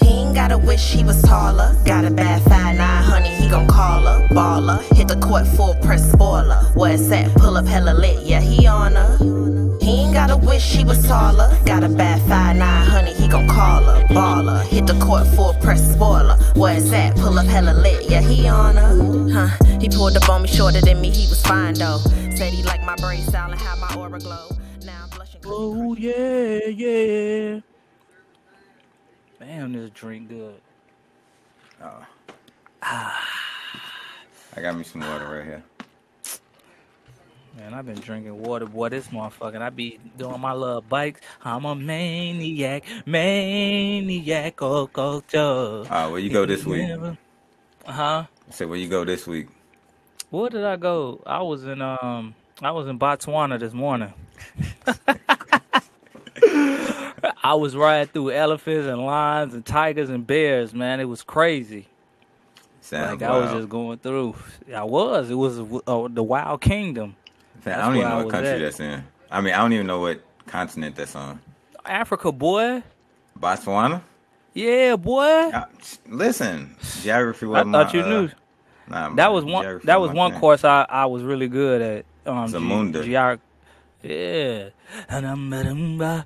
He ain't gotta wish, he was taller. Got a bad five nine, honey, he gon' call her. Baller, hit the court full press spoiler. Where it's at, pull up hella lit, yeah, he on her. He ain't gotta wish, he was taller. Got a bad five nine, honey, he gon' call her. Baller, hit the court full press spoiler. Where it's at, pull up hella lit, yeah, he on her. Huh, he pulled up on me shorter than me, he was fine though. Said he liked my brain style and how my aura glow. Now I'm blushing. Oh yeah, yeah. Damn, this drink good. I got me some water right here. Man, I've been drinking water, boy. This motherfucker. I be doing my little bikes. I'm a maniac, maniac, oh, culture. Uh, where you go this week? Huh? I said, where you go this week? Where did I go? I was in um, I was in Botswana this morning. I was riding through elephants and lions and tigers and bears. Man, it was crazy. Sounds Like I was just going through. I was. It was uh, the Wild Kingdom. I don't even know what country at. that's in. I mean, I don't even know what continent that's on. Africa, boy. Botswana? Yeah, boy. Uh, listen, geography I wasn't thought my, you uh, knew. Nah, That was one. That was one thing. course I, I was really good at. Um, Zamunda. geog- yeah. And I'm. I-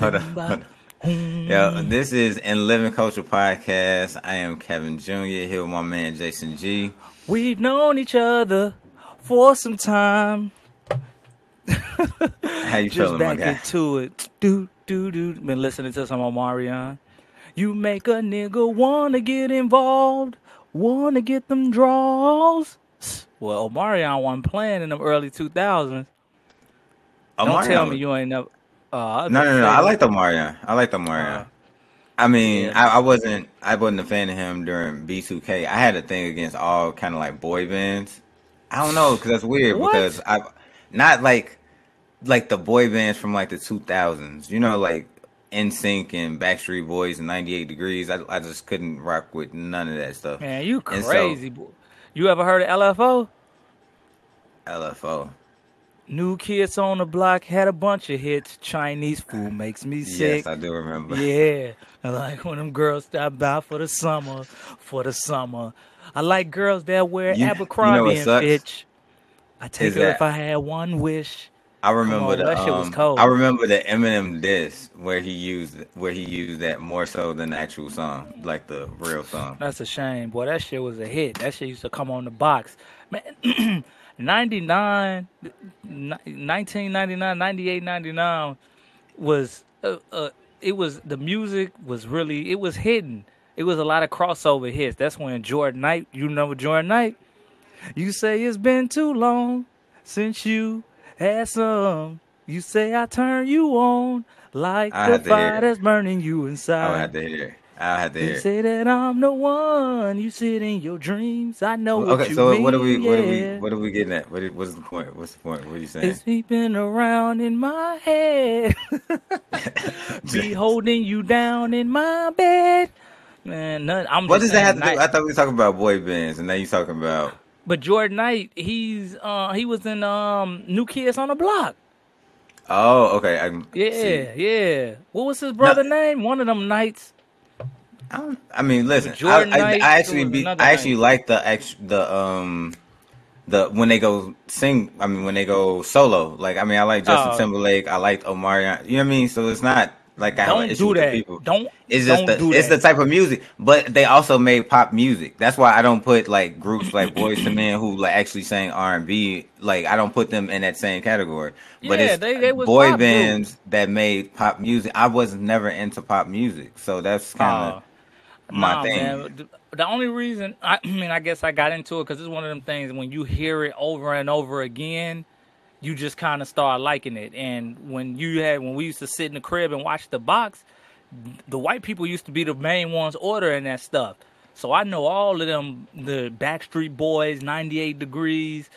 hold on, hold on. Yo, this is In Living Culture Podcast. I am Kevin Jr. here with my man Jason G. We've known each other for some time. How you Just feeling, my back guy? into it. Do do do. Been listening to some Omarion. You make a nigga wanna get involved, wanna get them draws. Well, Omarion wasn't playing in the early 2000s. Don't Omarion tell was- me you ain't never. Uh, No, no, no. I like the Marion. I like the Marion. Uh, I mean, yeah. I, I wasn't. I wasn't a fan of him during B2K. I had a thing against all kind of like boy bands. I don't know because that's weird What? because I not like like the boy bands from like the 2000s. You know, like NSYNC and Backstreet Boys and 98 Degrees. I I just couldn't rock with none of that stuff. Man, you so- crazy boy. You ever heard of LFO? LFO. New Kids on the Block had a bunch of hits. Chinese food makes me sick. Yes, I do remember. Yeah, I like when them girls stop by for the summer, for the summer. I like girls that wear You- you know Abercrombie and? Fitch. I take Is her that- if I had one wish. I remember on, the that shit was um, cold. I remember the Eminem diss where he used where he used that more so than the actual song, like the real song. That's a shame, boy. That shit was a hit. That shit used to come on the box. Man, 99, 1999, 98, 99 was, uh, uh, it was, the music was really, it was hidden. It was a lot of crossover hits. That's when Jordan Knight, you know Jordan Knight? You say it's been too long since you had some. You say I turn you on like I the had fire that's burning you inside. would have to hear. I had to. You say that I'm the one. You sit in your dreams. I know what Okay, you so mean. what are we? What are we? What are we getting at? What is, what's the point? What's the point? What are you saying? It's peeping around in my head. Be holding you down in my bed. Man, none, I'm what just does that have to do? I thought we were talking about boy bands, and now you're talking about. But Jordan Knight, he's uh he was in um New Kids on the Block. Oh, okay. I, Yeah, see. yeah. What was his brother name? One of them Knights. I, I mean, listen. I, I, I actually be. I actually name. like the the um. The when they go sing, I mean when they go solo, like I mean I like Justin Oh. Timberlake, I like Omarion, you know what I mean. So it's not like I Don't do that. people. Don't. It's just don't the it's the type of music, but they also made pop music. That's why I don't put like groups like Boyz II Men who like actually sang R and B. Like I don't put them in that same category. but Yeah, it's they- they was boy bands that made pop music. I was never into pop music, so that's kind of my Nah, thing. man. The- only reason, I I mean, I guess I got into it because it's one of them things when you hear it over and over again, you just kind of start liking it. And when you had, when we used to sit in the crib and watch the box, the white people used to be the main ones ordering that stuff. So I know all of them, the Backstreet Boys, 98 Degrees,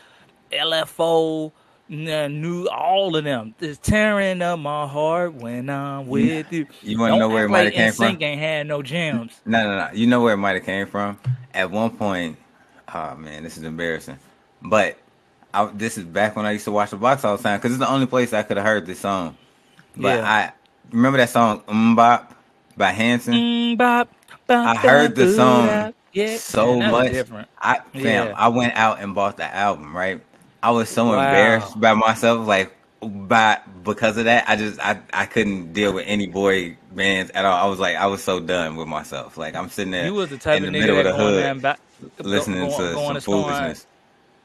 LFO, n- new, all of them. It's tearing up my heart when I'm with you. You wanna know where it might have came from? Ain't had no jams. No, no, no. You know where it might have came from? At one point, oh man, this is embarrassing. But I, this is back when I used to watch the box all the time because it's the only place I could have heard this song. But Yeah. I remember that song "MMMBop" by Hanson? Mm, bop, bop, I heard the song. Yeah, so man, much. different. I fam, Yeah. I went out and bought the album. Right, I was so Wow. embarrassed by myself, like by because of that. I just I I couldn't deal with any boy bands at all. I was like I was so done with myself. Like I'm sitting there You was the type in the nigga middle of the hood buy, listening going, to going some to foolishness.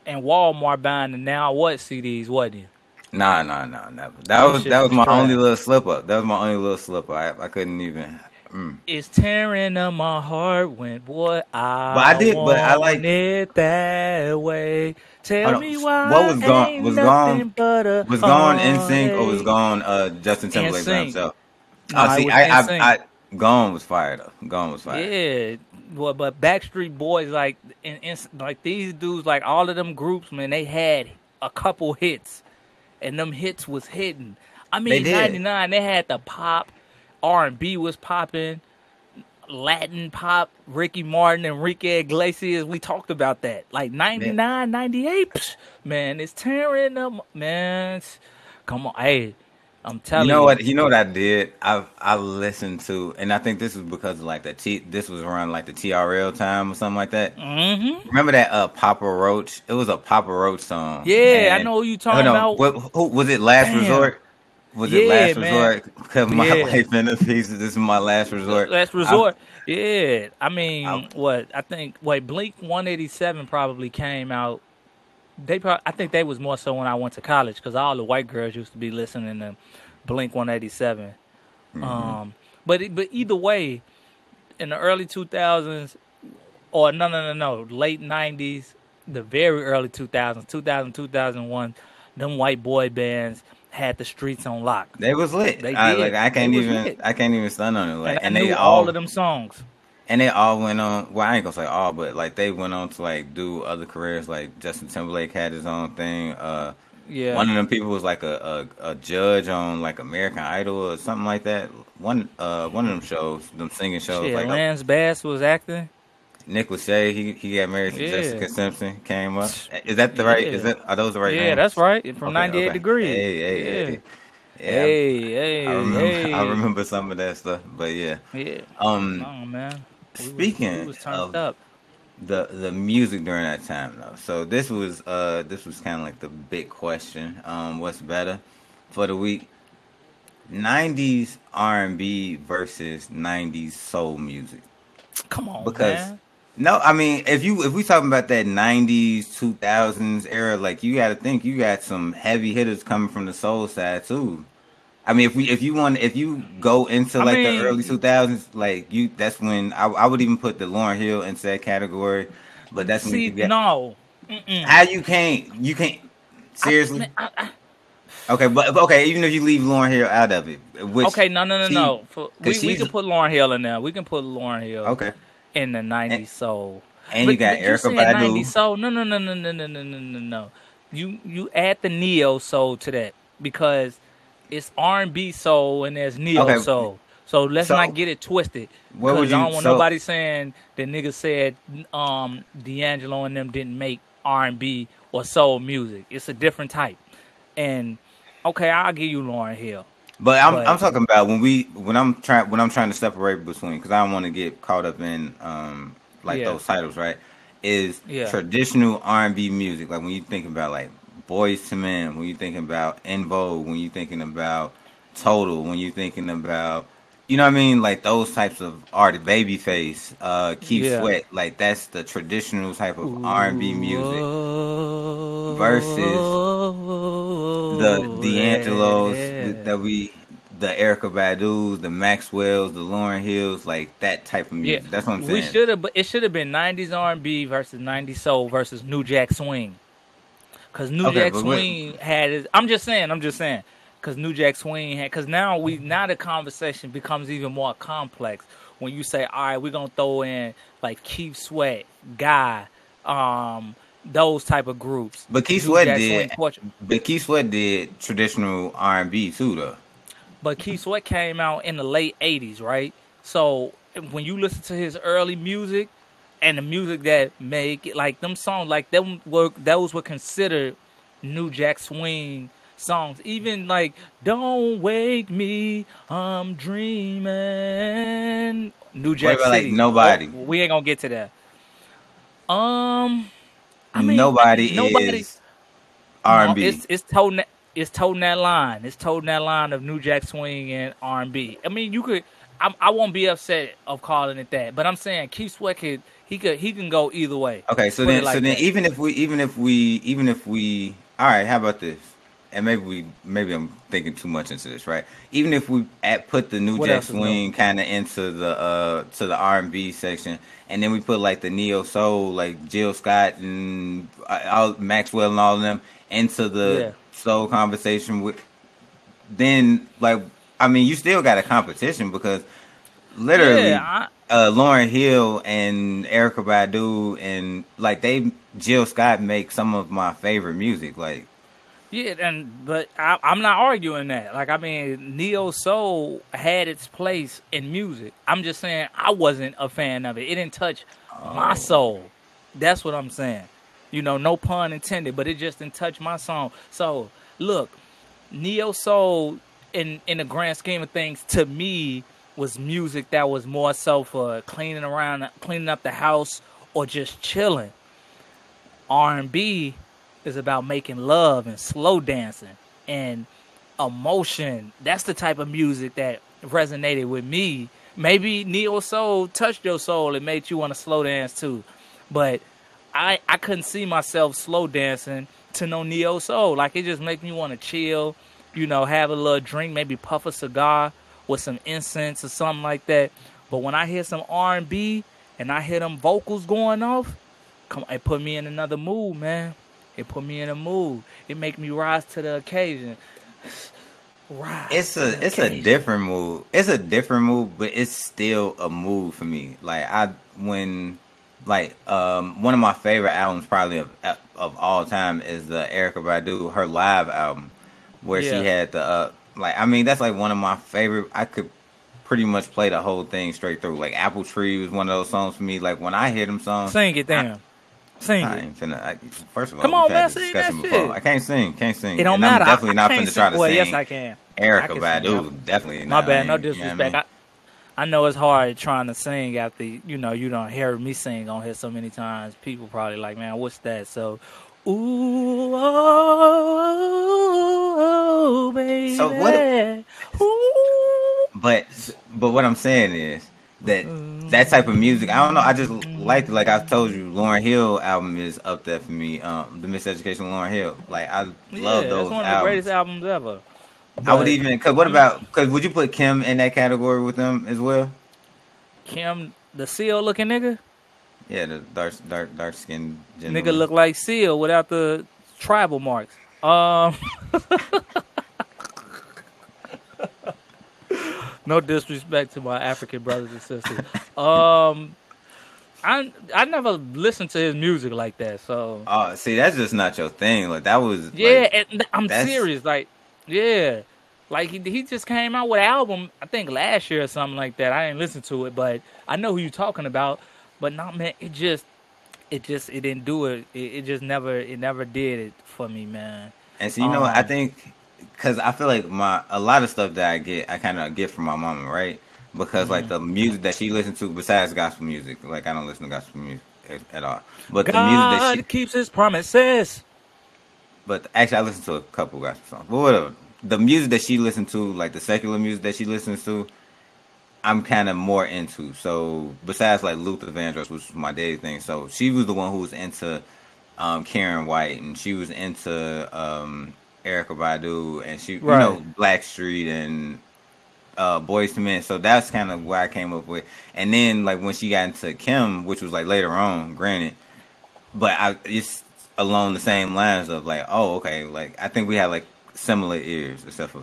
and Walmart buying the now what CDs, wasn't you? Nah, nah, nah, never. That was that was my trash. only little slip up. That was my only little slip up. I, I couldn't even. Mm. It's tearing up my heart when boy I, But I did- but I like- it that way. Tell me why. What was gone- was gone- but a Was gone NSYNC or was heartache. gone uh Justin Timberlake by NSYNC. himself? Nah, oh, see, was I, I, I, gone was fired though. Gone was fire. Yeah, well, but Backstreet Boys, like, and, and like these dudes, like all of them groups, man, they had a couple hits, and them hits was hitting. I mean, did. '99, they had the pop, R and B was popping, Latin pop, Ricky Martin, Enrique Iglesias. We talked about that, like '99, '98. psh, Man, it's tearing them, man. Come on, hey, I'm telling You you. know what? You know what I did? I I listened to, and I think this was because of like the T. This was around like the TRL time or something like that. Mm-hmm. Remember that uh Papa Roach? It was a Papa Roach song. Yeah, I know who you Oh, talking about. What, who, was it? Last Damn. Resort. Was it Yeah, Last man. Resort? Because my Yeah. life in the pieces. This is my last resort. Last I- resort. yeah. I mean, I- what? I think wait, Blink 187 probably came out. They probably, I think they was more so when I went to college because all the white girls used to be listening to Blink 187. Mm-hmm. Um, but it- but either way, in the early 2000s, or no no no no, late 90s, the very early 2000s, 2000 2001, them white boy bands had the streets on lock. They was lit. They I, did. like I can't even. lit. I can't even stun on it. Like, and, and, they all, all of them songs. and they all went on. Well, I ain't gonna say all, but like they went on to like do other careers. Like Justin Timberlake had his own thing. Uh, Yeah. one of them people was like a, a, a judge on like American Idol or something like that. One uh one of them shows, them singing shows. Shit, like Lance Bass was acting. Nick Lachey, he he got married to Yeah. Jessica Simpson. Came up. Is that the right? Is that are those the right? yeah, names? that's right. From Okay, 98 okay. degrees. Hey, hey, yeah. hey. Yeah, Hey, hey, I remember. hey. I remember some of that stuff, but yeah. Yeah. Um, No, man. We was- speaking we was of- up. the the music during that time though. So this was uh this was kind of like the big question. Um, what's better for the week? '90s R&B versus '90s soul music. Come on, Because man. No, I mean if you if we talking about that '90s 2000s era, like you got to think you got some heavy hitters coming from the soul side too. I mean, if we if you want if you go into I like mean- the early 2000s, like you that's when I, I would even put the Lauryn Hill into that category. But that's when you get no. Mm-mm. how you can't you can't seriously I- I- okay, but okay even if you leave Lauryn Hill out of it, which okay, no, no, no, she- no. For, we, we can put Lauryn Hill in there. We can put Lauryn Hill okay, in the 90s And- soul. and But- you got Erykah said Badu. 90s soul. No, no, no, no, no, no, no, no, no, no. You you add the neo soul to that because it's R and B soul and there's neo Okay. soul. So let's So, not get it twisted. Because I don't want so- nobody saying the nigga said um D'Angelo and them didn't make R and B or soul music. It's a different type. And okay, I'll give you Lauryn Hill. But I'm But- I'm talking about when we when I'm trying when I'm trying to separate between because I don't want to get caught up in um like Yeah. those titles right is Yeah. traditional R&B music like when you think about like Boyz II Men when you thinking about En Vogue when you thinking about Total when you thinking about you know what I mean like those types of art Babyface uh Keith Yeah. Sweat like that's the traditional type of R&B music versus the D'Angelos th- that we, the Erykah Badu's, the Maxwell's, the Lauryn Hills, like that type of music. Yeah. That's what I'm saying. We should have, but it should have been '90s R&B versus '90s soul versus New Jack Swing. Cause New Okay, Jack Swing had his. I'm just saying. I'm just saying. Cause New Jack Swing had. Cause now we now the conversation becomes even more complex when you say, all right, we're gonna throw in like Keith Sweat, Guy, um, those type of groups. But Keith New Sweat Jack did. Swing, But Keith Sweat did traditional R&B too, though. But Keith Sweat came out in the late '80s, right? So when you listen to his early music and the music that make it like them songs, like them were those were considered New Jack Swing songs. Even like "Don't Wake Me, I'm Dreaming." New Jack about, like, Nobody? Oh, we ain't gonna get to that. Um, I mean, nobody, nobody- is R and B. It's it's toting that, it's toting that line. It's toting that line of New Jack Swing and R and B. I mean, you could. I, I won't be upset of calling it that, but I'm saying Keith Sweat could he could he can go either way. Okay, so Put then, like so then, that. even if we, even if we, even if we, all right, how about this? And maybe we, maybe I'm thinking too much into this, right? Even if we at, put the New What Jack else is new? Swing kind of into the uh to the R and B section, and then we put like the neo soul, like Jill Scott and uh, all, Maxwell and all of them into the Yeah. soul conversation with, then like I mean, you still got a competition because literally Yeah, uh, Lauryn Hill and Erykah Badu and like they Jill Scott make some of my favorite music. Like Yeah, and but I, I'm not arguing that. Like I mean, neo soul had its place in music. I'm just saying I wasn't a fan of it. It didn't touch my oh. soul. That's what I'm saying. You know, no pun intended, but it just didn't touch my soul. So look, neo soul in in the grand scheme of things to me was music that was more so for cleaning around, cleaning up the house, or just chilling. R&B is about making love and slow dancing and emotion. That's the type of music that resonated with me. Maybe neo soul touched your soul and made you want to slow dance too, but I I couldn't see myself slow dancing to no neo soul. Like it just make me want to chill, you know, have a little drink, maybe puff a cigar with some incense or something like that. But when I hear some R and B and I hear them vocals going off, come it put me in another mood, man. It put me in a mood. It make me rise to the occasion. Rise. it's a it's a different move. It's a different move, but it's still a move for me. Like I when like um one of my favorite albums probably of of all time is the Erykah Badu her live album where Yeah. she had the uh like I mean that's like one of my favorite I could pretty much play the whole thing straight through. Like Apple Tree was one of those songs for me. Like when I hear them songs Sing it, damn. Sing I ain't finna. I, first of all, Come on, man, sing that before. shit. I can't sing, can't sing. It don't and matter. I'm definitely I, not I finna try to well, sing. yes, I can. Erykah sing, Badu, definitely My bad, no ain't- you know I disrespect. mean? I, I know it's hard trying to sing after you know you don't hear me sing on here so many times. People probably like, man, what's that? So, ooh, oh, oh, baby. So what- Ooh. But but what I'm saying is that that type of music, I don't know. I just like like I told you, Lauryn Hill album is up there for me. Um, the Miseducation of Lauryn Hill. Like I love yeah, those that's one of the albums. greatest albums ever. I would even. Cause what about? Cause would you put Kem in that category with them as well? Kem, the Seal looking nigga. Yeah, the dark dark dark skinned Nigga look like Seal without the tribal marks. Um. no disrespect to my African brothers and sisters. Um, I I never listened to his music like that, so Oh, see, that's just not your thing. Like that was. yeah, like, and I'm that's- serious. Like, yeah, like he he just came out with an album. I think last year or something like that. I didn't listen to it, but I know who you're talking about. But not man, it just it just it didn't do it. It, it just never it never did it for me, man. And so you know. I Um, think because I feel like my a lot of stuff that I get, I kind of get from my mama, right? Because like Mm-hmm. the music that she listens to, besides gospel music, like I don't listen to gospel music at, at all. But the music that she, keeps his promises. but actually I listen to a couple gospel songs. But whatever, the music that she listened to, like the secular music that she listens to, I'm kind of more into. So besides like Luther Vandross, which was my daddy thing, so she was the one who was into um, Karyn White, and she was into um, Erykah Badu, and she, Right. you know, Blackstreet and uh, Boyz II Men. So that's kind of where I came up with. And then like when she got into Kem, which was like later on, granted, but I it's along the same lines of like, oh, okay, like I think we had like similar ears except for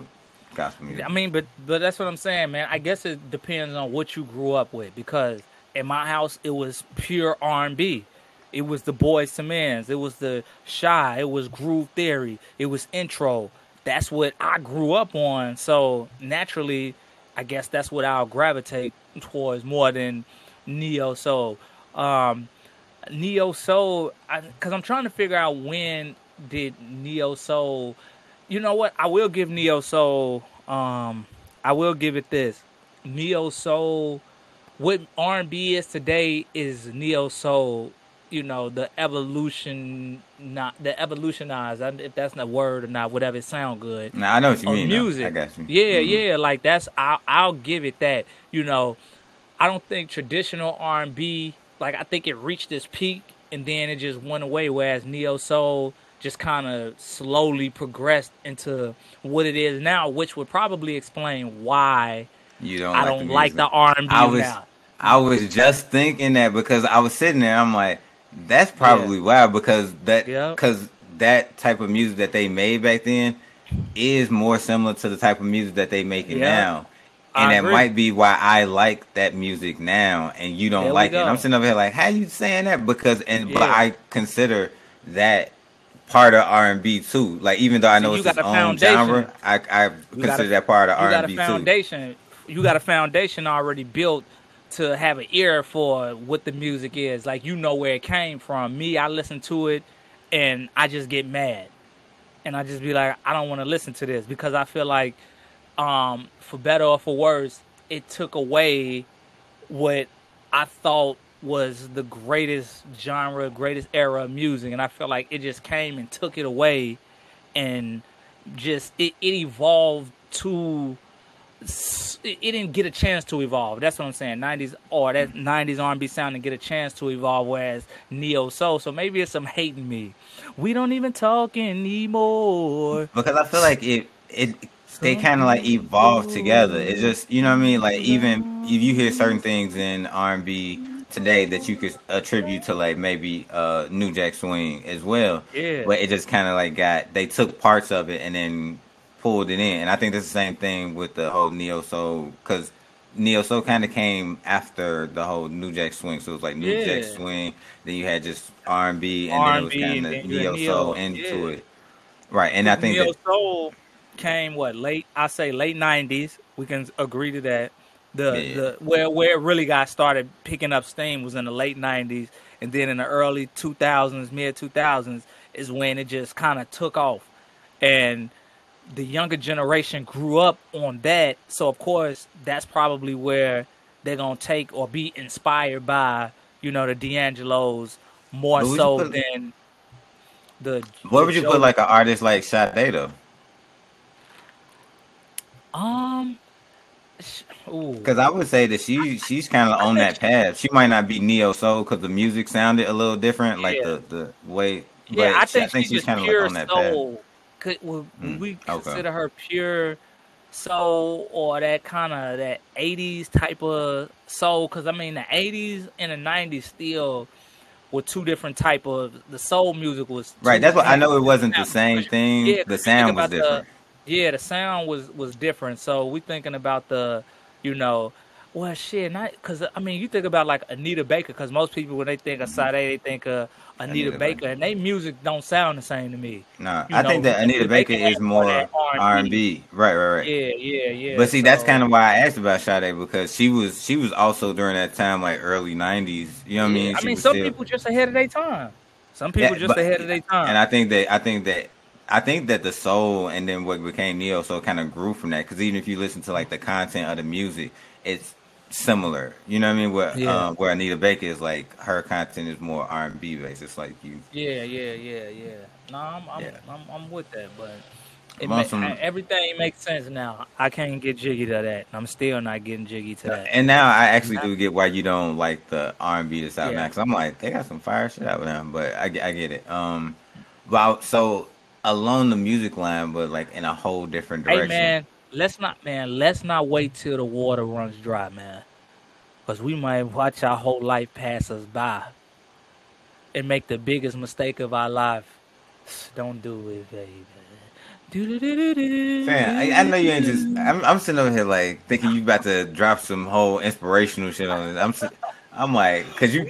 gospel music. I mean, but but that's what I'm saying, man. I guess it depends on what you grew up with because in my house it was pure R&B. It was the Boyz II Men's. It was the Shai. It was Groove Theory. It was Intro. That's what I grew up on. So naturally, I guess that's what I'll gravitate towards more than neo soul. Um, neo soul, because I'm trying to figure out when did neo soul you know what? I will give neo soul. Um, I will give it this. Neo soul, what R and B is today is neo soul. You know the evolution, not the evolutionized. If that's not a word or not, whatever. It sound good. Nah, I know what you mean. though. music. I got you. Yeah, Mhm. yeah. Like that's I'll, I'll give it that. You know, I don't think traditional R and B. Like I think it reached its peak and then it just went away. Whereas neo soul just kind of slowly progressed into what it is now, which would probably explain why You don't. I like don't the like the R and B I was now. I was just thinking that because I was sitting there, I'm like, that's probably why because that Yep. because that type of music that they made back then is more similar to the type of music that they making Yeah. now. I And that agree. might be why I like that music now and you don't There like it. And. I'm sitting over here like, how you saying that? Because and but I consider that part of R and B too. Like even though I know it's its a own genre, I I consider a- that part of you R got and a B too. foundation. You got a foundation already built to have an ear for what the music is. Like you know where it came from. Me, I listen to it and I just get mad. And I just be like, I don't want to listen to this because I feel like um for better or for worse, it took away what I thought was the greatest genre, greatest era of music, and I feel like it just came and took it away, and just it, it evolved to it didn't get a chance to evolve. That's what I'm saying. 90s or that 90s R&B sound didn't get a chance to evolve, whereas neo soul. So maybe it's some hating me. We don't even talk anymore. because I feel like it it they kind of like evolve together. It's just you know what I mean. Like even if you hear certain things in R and B today that you could attribute to like maybe uh New Jack Swing as well, Yeah. but it just kind of like got they took parts of it and then pulled it in. And I think that's the same thing with the whole neo soul because. Neo soul kind of came after the whole New Jack Swing, so it was like New Jack Swing. Then you had just R and B, and then it was kind of you neo soul neo, into yeah. it, right? And I think neo that soul came what late? I say late '90s. We can agree to that. The Yeah. the where where it really got started picking up steam was in the late '90s, and then in the early 2000s, mid 2000s is when it just kind of took off, and the younger generation grew up on that. So of course, that's probably where they're gonna take or be inspired by, you know, the D'Angelo's more But would you so put- than the. What the would you Joe- put like an artist like Sade though? Um. Because I would say that she she's kind of on that path. She might not be neo soul because the music sounded a little different, like Yeah. the the way. Yeah, I she- think, she's, just kinda pure on that path. Could would Mm, we okay. consider her pure soul or that kind of that '80s type of soul? Because I mean, the '80s and the '90s still were two different type of the soul music was Right. That's what I know. It wasn't the same thing. Yeah, the sound was about the- different. yeah, the sound was was different. So we thinking about the, you know, well, shit, not because I mean, you think about like Anita Baker, because most people when they think of Sade, they think of Anita, Anita Baker, Baker. and they music don't sound the same to me. No, you I know, think that Anita Baker Baker is more that R R&B. Right. Right. Right. Yeah, yeah, yeah. But see, that's kind of why I asked about Sade because she was she was also during that time like early '90s. You know what I mean? I mean, some still- people just ahead of their time. Some people Yeah, just but- ahead of their time. And I think that I think that I think that the soul and then what became neo soul kind of grew from that because even if you listen to like the content of the music, it's similar. You know what I mean? Where Yeah. um, where Anita Baker is like her content is more R and B based. It's like you. Yeah, yeah, yeah, yeah. No, I'm, I'm, Yeah. I'm, I'm with that, but it ma- some- everything makes sense now. I can't get jiggy to that. I'm still not getting jiggy to that. And now I actually do get why you don't like the R and B that's out Yeah. now because I'm like they got some fire shit out now, but I, get- I get it. Um, but I- so along the music line, but like in a whole different direction. Hey man, let's not man, let's not wait till the water runs dry, man. Cause we might watch our whole life pass us by and make the biggest mistake of our life. Don't do it, baby. Man, I, I know you ain't just. I'm, I'm sitting over here like thinking you about to drop some whole inspirational shit on it. I'm, I'm like, cause you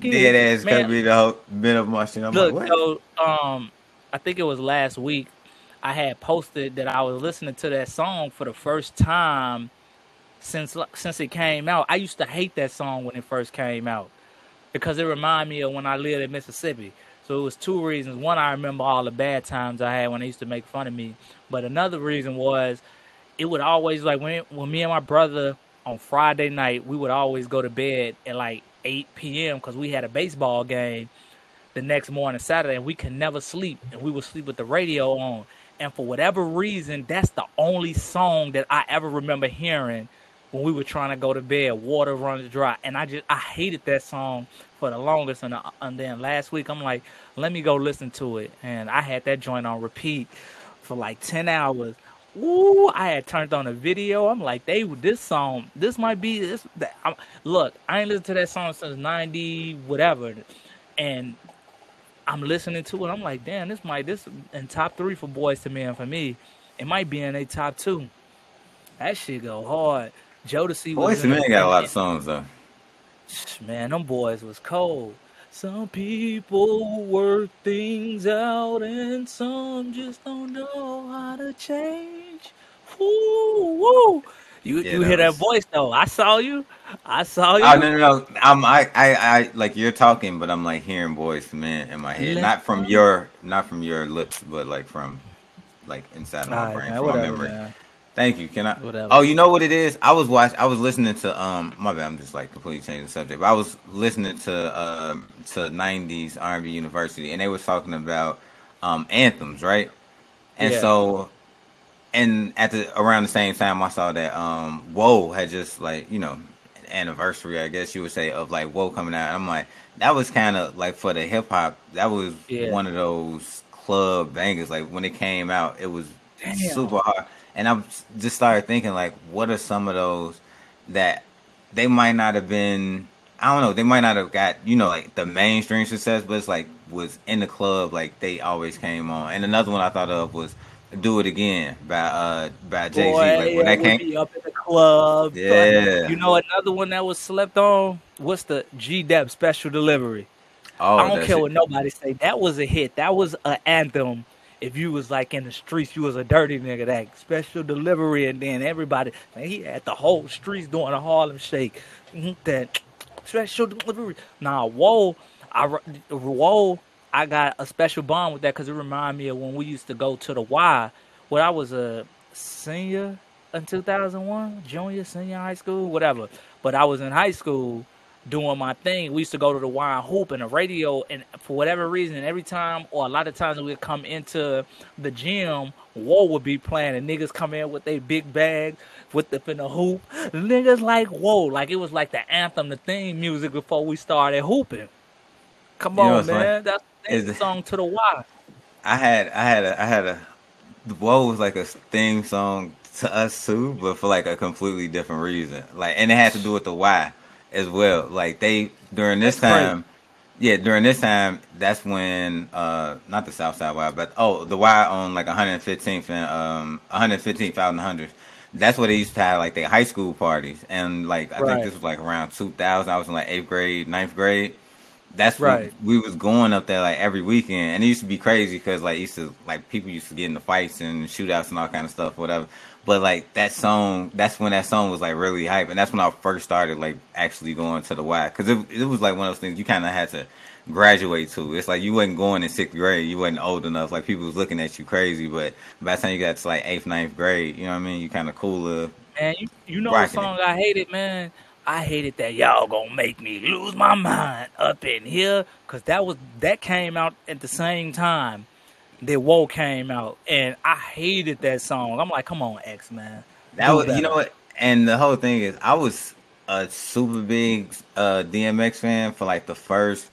dead ass could be the whole bit of my shit. I'm Look, like, what? so um, I think it was last week. I had posted that I was listening to that song for the first time since since it came out. I used to hate that song when it first came out because it reminded me of when I lived in Mississippi. So it was two reasons. One, I remember all the bad times I had when they used to make fun of me. But another reason was it would always like when when me and my brother on Friday night we would always go to bed at like 8 p.m. because we had a baseball game the next morning Saturday and we could never sleep and we would sleep with the radio on. And for whatever reason, that's the only song that I ever remember hearing when we were trying to go to bed. Water runs dry, and I just I hated that song for the longest. And, uh, and then last week, I'm like, let me go listen to it, and I had that joint on repeat for like ten hours. Ooh, I had turned on a video. I'm like, they this song, this might be this. That, look, I ain't listened to that song since '90 whatever, and I'm listening to it. I'm like, damn, this might this in top three for Boyz II Men for me. It might be in a top two. That shit go hard. Jodeci. Boyz II Men got a lot of songs though. Man, them boys was cold. Some people work things out, and some just don't know how to change. Woo, woo. You yeah, you hear that voice though? I saw you. I saw you. Oh no no no! I'm I I, I like you're talking, but I'm like hearing voice man in my head, not from your not from your lips, but like from like inside of my brain, man, from whatever, my memory. Man. Thank you. Can I? Whatever. Oh, you know what it is? I was watching. I was listening to um. My bad. I'm just like completely changing the subject. But I was listening to um to '90s R&B University, and they was talking about um anthems, right? And yeah. so and at the around the same time, I saw that um, Whoa had just like you know anniversary, I guess you would say, of like Whoa coming out. I'm like, that was kind of like for the hip hop. That was yeah. one of those club bangers. Like when it came out, it was Damn. super hard. And I just started thinking like, what are some of those that they might not have been. I don't know. They might not have got you know like the mainstream success, but it's like was in the club like they always came on. And another one I thought of was do It Again by uh by Jay Z. Like when that came up in the club. Yeah. You know another one that was slept on? What's the G Dep special delivery? Oh, I don't care it. what nobody say. That was a hit. That was an anthem. If you was like in the streets, you was a dirty nigga. That special delivery, and then everybody, man, he had the whole streets doing a Harlem Shake. Mm-hmm, that special delivery. Nah, whoa, I whoa I got a special bond with that because it reminded me of when we used to go to the Y when I was a senior in 2001, junior, senior high school, whatever. But I was in high school doing my thing. We used to go to the Y and hoop and the radio, and for whatever reason, every time or a lot of times we'd come into the gym, Whoa would be playing, and niggas come in with their big bag with the in the hoop. Niggas like whoa, like it was like the anthem, the theme music before we started hooping. Come on, you know man. Like, That's theme song to the Y. I had I had a I had a the Whoa was like a theme song to us too, but for like a completely different reason. Like and it had to do with the Y as well. Like they during this that's time great. Yeah, during this time, that's when uh not the South Side Y, but oh the Y on like 115th and um 115th out in the hundreds. That's what they used to have like their high school parties, and like I right. think this was like around 2000. I was in like eighth grade, ninth grade, that's right. We, we, was going up there like every weekend, and it used to be crazy because like used to like people used to get into fights and shootouts and all kind of stuff, whatever. But like that song, that's when that song was like really hype, and that's when I first started like actually going to the Y because it it was like one of those things you kind of had to graduate to. It's like you wasn't going in sixth grade, you wasn't old enough. Like people was looking at you crazy, but by the time you got to like eighth, ninth grade, you know what I mean? You kind of cooler. Man, you, you know the song it. I hated, man. I hated that y'all gonna make me lose my mind up in here because that was that came out at the same time that Whoa came out, and I hated that song. I'm like, come on, X man. That was you know what, and the whole thing is, I was a super big uh, DMX fan for like the first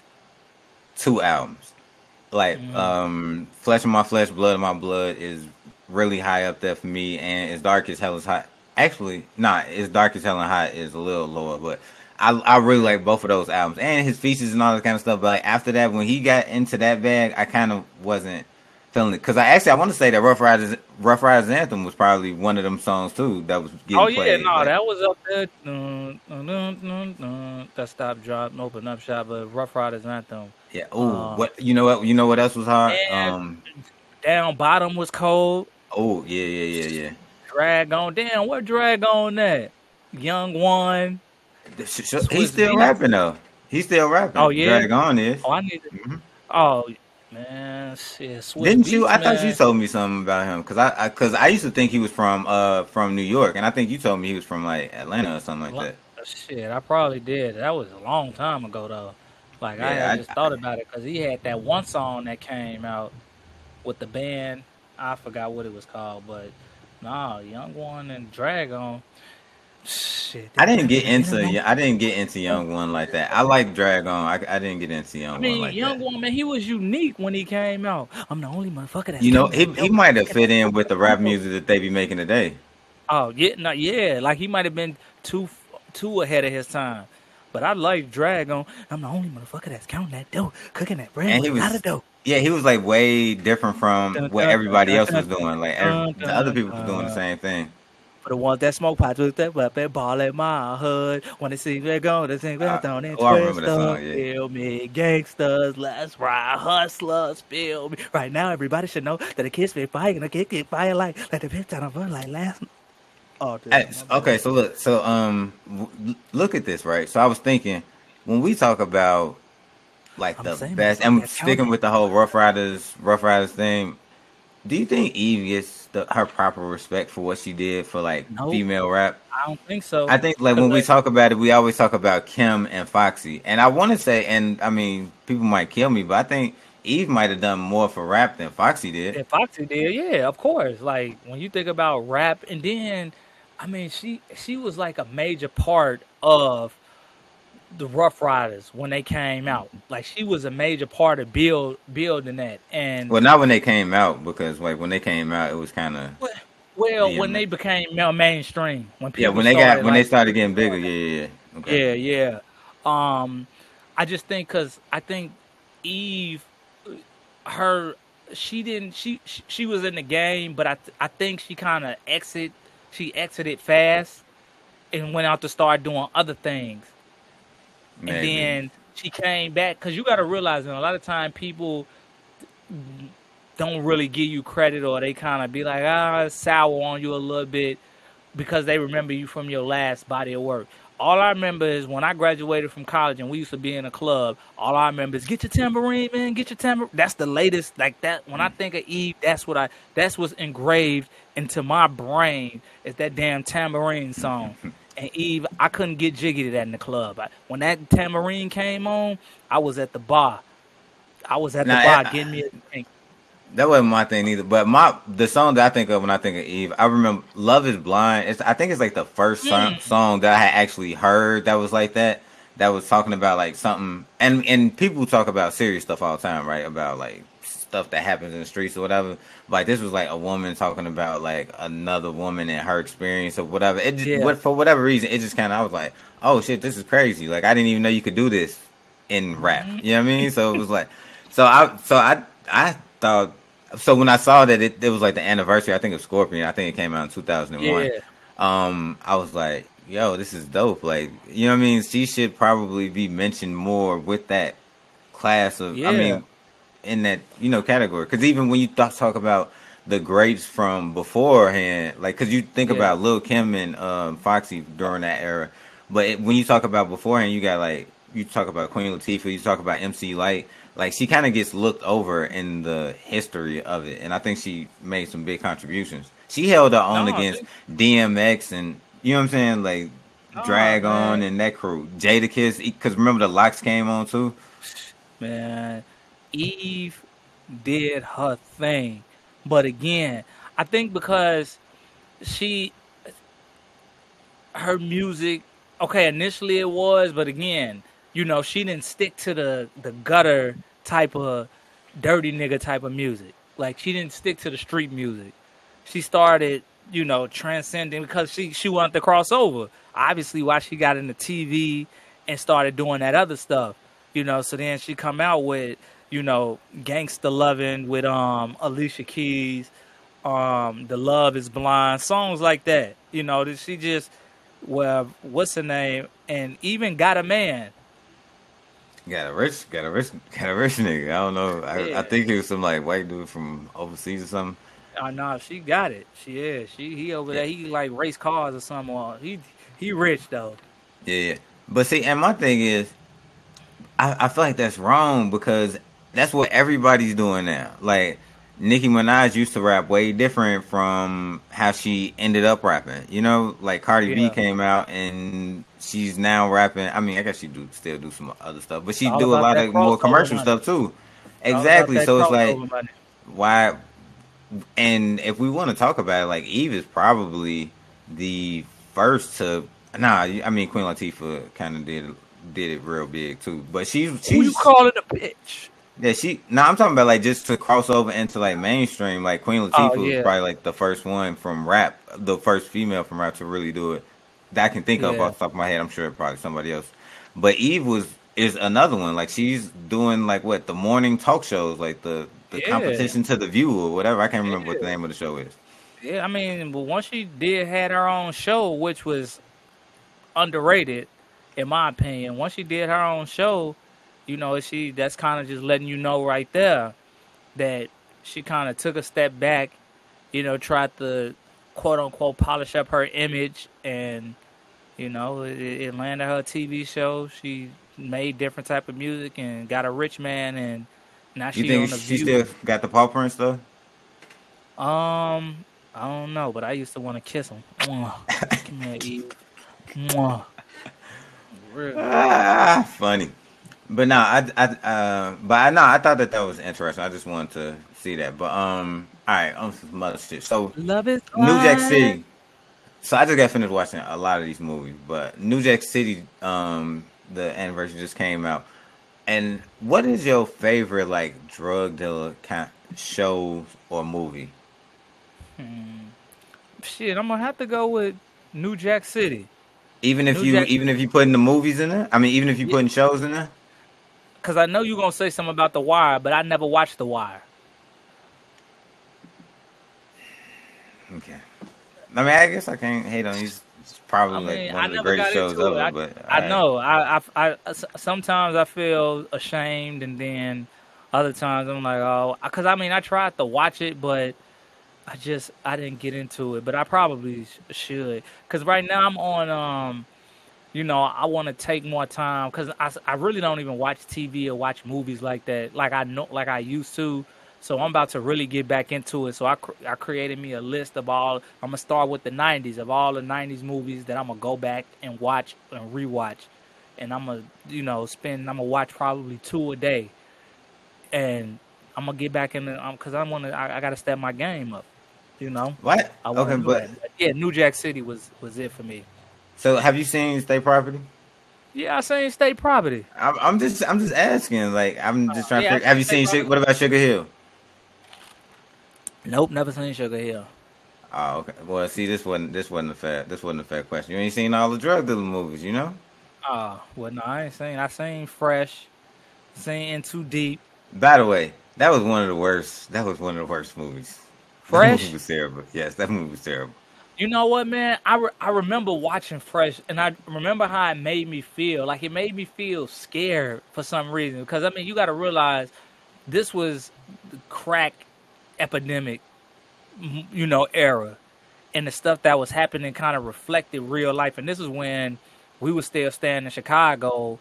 two albums. Like mm-hmm. um, Flesh of My Flesh, Blood of My Blood is really high up there for me, and as dark as hell is hot actually not nah, as dark as hell and hot is a little lower, but I I really like both of those albums and his features and all that kind of stuff. But like after that, when he got into that bag, I kind of wasn't feeling it because I actually I want to say that Ruff Ryders Ruff Ryders Anthem was probably one of them songs too that was getting oh yeah played. no like, that was up there dun, dun, dun, that stop drop open up shop but Ruff Ryders Anthem yeah oh what you know what you know what else was hard um down bottom was cold oh yeah yeah yeah yeah Drag-On. Damn, what Drag-On that? Young one. He's still rapping though. He's still rapping. Oh yeah. Drag-On is. Oh, I need to. Mm-hmm. Oh man, shit. Swizz Didn't you? Beatz, I thought you told me something about him because I because I, used to think he was from uh from New York, and I think you told me he was from like Atlanta or something like that. Shit, I probably did. That was a long time ago though. Like I Yeah, had I- just thought about it because he had that one song that came out with the band. I forgot what it was called, but nah, Young One and Drag-On. Shit, I didn't get into I didn't get into Young One like that. I like Drag-On. I, I didn't get into Young I mean, One like Young that. One man, he was unique when he came out. I'm the only motherfucker that You know, he he might have fit in with the rap music that they be making today. Oh yeah, no, yeah, like he might have been too too ahead of his time. But I like Drag-On. I'm the only motherfucker that's counting that dough, cooking that bread And he with a lot was- of dough. Yeah, he was like way different from what everybody else was doing. Like every, the other people were doing the same thing. For the ones that smoke pots with that weapon, ball at my hood. When they see me go, they sing I- that down and oh, I remember that up. song, yeah. Feel me, gangsters, let's ride, hustlers, feel me. Right now, everybody should know that the kids be fighting, the kids get fire like, like the bitch out of fun like last. Oh, okay, so look, so um, w- look at this, right? So I was thinking when we talk about like I'm the best, and like sticking with the whole Ruff Ryders, Ruff Ryders thing. Do you think Eve gets the, her proper respect for what she did for like No. female rap? I don't think so. I think like when we talk about it, we always talk about Kim and Foxy, and I want to say, and I mean, people might kill me, but I think Eve might have done more for rap than Foxy did. Yeah, Foxy did, yeah, of course. Like when you think about rap, and then, I mean, she she was like a major part of the Ruff Ryders when they came out. Like she was a major part of build building that. And Well, not when they came out, because like when they came out, it was kind of well, yeah, when they became mainstream, when people yeah. When they got started, when they started getting bigger, yeah, yeah, yeah. Okay. Yeah, yeah. Um, I just think because I think Eve, her, she didn't. She she, she was in the game, but I th- I think she kind of exit. She exited fast and went out to start doing other things. Maybe. And then she came back because you got to realize that a lot of time people don't really give you credit or they kind of be like ah sour on you a little bit because they remember you from your last body of work. All I remember is when I graduated from college and we used to be in a club. All I remember is get your tambourine, man, get your tambourine. That's the latest, like that. When I think of Eve, that's what I, that's what's engraved into my brain is that damn tambourine song. And Eve, I couldn't get jiggy to that in the club. I, when that tambourine came on, I was at the bar. I was at the bar I- getting me a drink. That wasn't my thing either. But my the song that I think of when I think of Eve, I remember "Love Is Blind." It's I think it's like the first song, Mm. song that I had actually heard that was like that. That was talking about like something, and and people talk about serious stuff all the time, right? About like stuff that happens in the streets or whatever. Like this was like a woman talking about like another woman and her experience or whatever. It just Yeah. what, for whatever reason, it just kind of I was like, oh shit, this is crazy. Like I didn't even know you could do this in rap. Mm-hmm. You know what I mean? So it was like, so I so I I thought so when I saw that it, it was like the anniversary, I think of Scorpion. I think it came out in two thousand and one. Yeah. Um, I was like, yo, this is dope. Like, you know what I mean? She should probably be mentioned more with that class of. I Yeah. mean, in that you know category. Because even when you th- talk about the greats from beforehand, like, because you think Yeah. about Lil Kim and um, Foxy during that era, but it, when you talk about beforehand, you got like you talk about Queen Latifah, you talk about MC Lyte. Like she kind of gets looked over in the history of it, and I think she made some big contributions. She held her own No, against DMX and you know what I'm saying, like Oh, Drag-On and that crew. Jadakiss, because remember the LOX came on too. man, Eve did her thing. But again, I think because she her music okay, initially it was, but again, you know, she didn't stick to the the gutter type of dirty nigga type of music. Like she didn't stick to the street music. She started, you know, transcending because she she wanted to cross over. Obviously, why she got into TV and started doing that other stuff, you know. So then she come out with, you know, Gangsta Loving with um Alicia Keys, um The Love Is Blind, songs like that. You know, that she just well, what's her name? And even Got a Man. Got a rich, got a rich, got a rich nigga. I don't know. I, Yeah. I think he was some like white dude from overseas or something. Oh no, she got it. She is. She he over there. He like race cars or something. He he rich though. Yeah, yeah. But see, and my thing is, I, I feel like that's wrong because that's what everybody's doing now. Like Nicki Minaj used to rap way different from how she ended up rapping. You know, like Cardi Yeah. B came out and she's now rapping. I mean, I guess she do still do some other stuff, but she do a lot of more commercial money. stuff too. Exactly. So it's like money. why and if we want to talk about it like eve is probably the first to nah i mean queen latifah kind of did did it real big too but she's Who you she's calling a bitch? Yeah she no i'm talking about like just to cross over into like mainstream like queen oh, latifah Oh, yeah. was probably like the first one from rap the first female from rap to really do it that i can think of Yeah. off the top of my head i'm sure probably somebody else but eve was is another one like she's doing like what the morning talk shows like the the Yeah. competition to the view or whatever i can't remember what the name of the show is Yeah, I mean, but once she did had her own show, which was underrated, in my opinion. Once she did her own show, you know, she that's kind of just letting you know right there that she kind of took a step back, you know, tried to quote unquote polish up her image, and you know, it, it landed her TV show. She made different type of music and got a rich man, and now You she think on the she View. still got the paw print stuff? Um, I don't know, but I used to want to kiss him. Mwah. Give me an Eve. Mwah. Real. Ah, funny. But no, I, I, uh, but I know I thought that that was interesting. I just wanted to see that. But um, all right, on some other shit. So Love is New Jack. City. So I just got finished watching a lot of these movies, but New Jack City, um, the anniversary just came out. And what is your favorite like drug dealer kind show or movie? Shit, I'm gonna have to go with New Jack City. Even if New you Jack- even if you putting the movies in there, I mean, even if you Yeah. putting shows in there. Cause I know you're gonna say something about The Wire, but I never watched The Wire. Okay. I mean, I guess I can't hate on these. It's probably I mean, like one I of the greatest shows ever. I, but I know. I, I, I, sometimes I feel ashamed, and then other times I'm like, oh, because I mean, I tried to watch it, but I just I didn't get into it. But I probably should, because right now I'm on. Um, you know, I want to take more time because I, I really don't even watch TV or watch movies like that, like I know, like I used to. So I'm about to really get back into it. So I, cr- I created me a list of all. I'm gonna start with the '90s of all the '90s movies that I'm gonna go back and watch and rewatch, and I'm gonna you know spend. I'm gonna watch probably two a day, and I'm gonna get back in the um, because I want to. I, I gotta step my game up. You know. What? Okay, but that. yeah, New Jack City was was it for me. So have you seen State Property? Yeah, I seen state property. I'm, I'm just I'm just asking. Like I'm just Uh, trying yeah, to. Figure, have you seen seen? State what about Sugar Hill? Nope, never seen Sugar Hill. Oh, okay. Well, see, this wasn't this wasn't a fair this wasn't a fair question. You ain't seen all the drug dealer movies, you know? Oh, well, no, I ain't seen. I seen Fresh, seen In Too Deep. By the way, that was one of the worst. That was one of the worst movies. That Fresh? movie was terrible. Yes, that movie was terrible. You know what, man? I, re- I remember watching Fresh, and I remember how it made me feel. Like it made me feel scared for some reason. Because I mean, you got to realize this was the crack epidemic, you know, era, and the stuff that was happening kind of reflected real life. And this is when we were still staying in Chicago.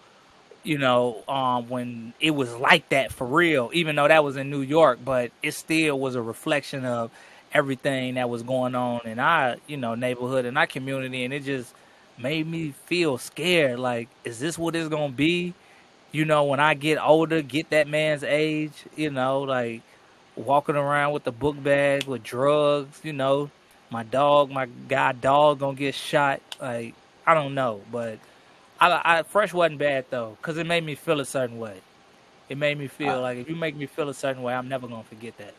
You know, um, when it was like that for real, even though that was in New York, but it still was a reflection of everything that was going on in our, you know, neighborhood and our community, and it just made me feel scared. Like, is this what it's gonna be? You know, when I get older, get that man's age, you know, like walking around with the book bag with drugs, you know, my dog, my guy dog gonna get shot. Like, I don't know, but I, I fresh wasn't bad though, cause it made me feel a certain way. It made me feel Uh, like if you make me feel a certain way, I'm never gonna forget that.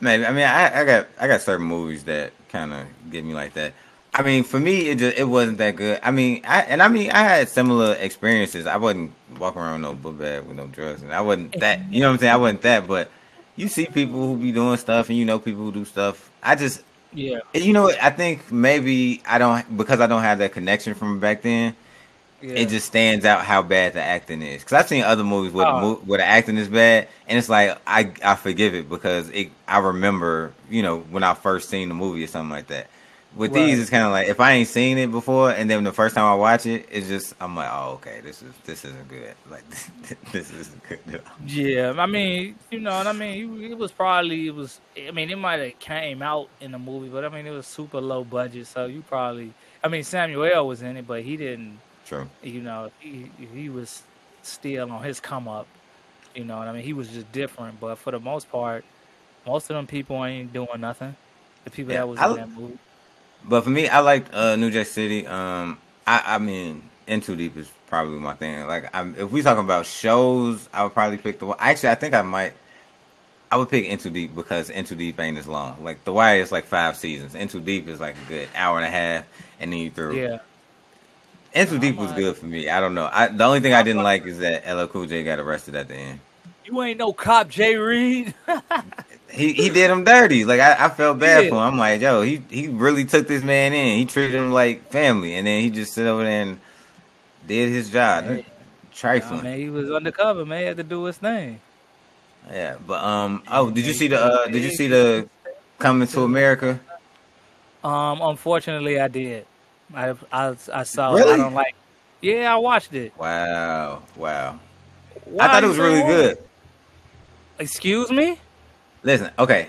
Maybe. I mean, I, I got I got certain movies that kind of get me like that. I mean, for me, it just it wasn't that good. I mean, I and I mean, I had similar experiences. I wasn't walking around no book bag with no drugs, and I wasn't that. You know what I'm saying? I wasn't that. But you see people who be doing stuff, and you know people who do stuff. I just, Yeah, you know. I think maybe I don't because I don't have that connection from back then. Yeah. It just stands out how bad the acting is. Because I've seen other movies where, the Oh. mo- where the acting is bad, and it's like I I forgive it because it I remember you know when I first seen the movie or something like that. With Right. these, it's kind of like if I ain't seen it before, and then the first time I watch it, it's just I'm like, oh, okay, this is this isn't good. Like this isn't good. Yeah, I mean, you know what I mean. It was probably it was. I mean, it might have came out in the movie, but I mean, it was super low budget, so you probably. I mean, Samuel was in it, but he didn't. True. You know, he he was still on his come up. You know what I mean? He was just different, but for the most part, most of them people ain't doing nothing. The people Yeah, that was I- in that movie. But for me, I liked uh, New Jack City. Um, I, I mean, In Too Deep is probably my thing. Like, I'm, if we talking about shows, I would probably pick the. Wi- Actually, I think I might. I would pick In Too Deep because In Too Deep ain't as long. Like The Wire is like five seasons. In Too Deep is like a good hour and a half, and then you through. Yeah, In Too I Deep was good for me. I don't know. I, the only thing I didn't like is that LL Cool J got arrested at the end. you ain't no cop, Jay Reed. He he did him dirty. Like I, I felt bad for him. I'm like, yo, he he really took this man in. He treated him like family, and then he just sit over there and did his job. Hey. Trifling. man, he was undercover. Man, he had to do his thing. yeah, but um, oh, did you see the uh, did you see the Coming to America? Um, unfortunately, I did. I I, I saw. it. Really? I don't like. Yeah, I watched it. Wow, wow. Why I thought it was really why? good. Excuse me. Listen, okay.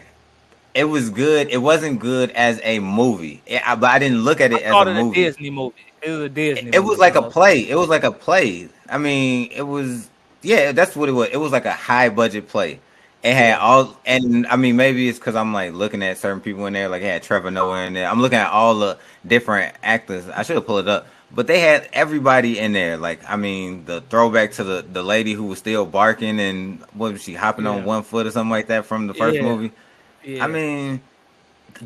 It was good. It wasn't good as a movie, It- I- but I didn't look at it I as a it a movie. Disney movie. It was a Disney. It was like a play. It was like a play. I mean, it was yeah, that's what it was. It was like a high budget play. It had all, and I mean, maybe it's because I'm like looking at certain people in there. Like, it had Trevor Noah in there. I'm looking at all the different actors. I should have pulled it up, but they had everybody in there. Like, I mean, the throwback to the the lady who was still barking and what was she hopping Yeah. on one foot or something like that from the first Yeah. movie. Yeah. I mean,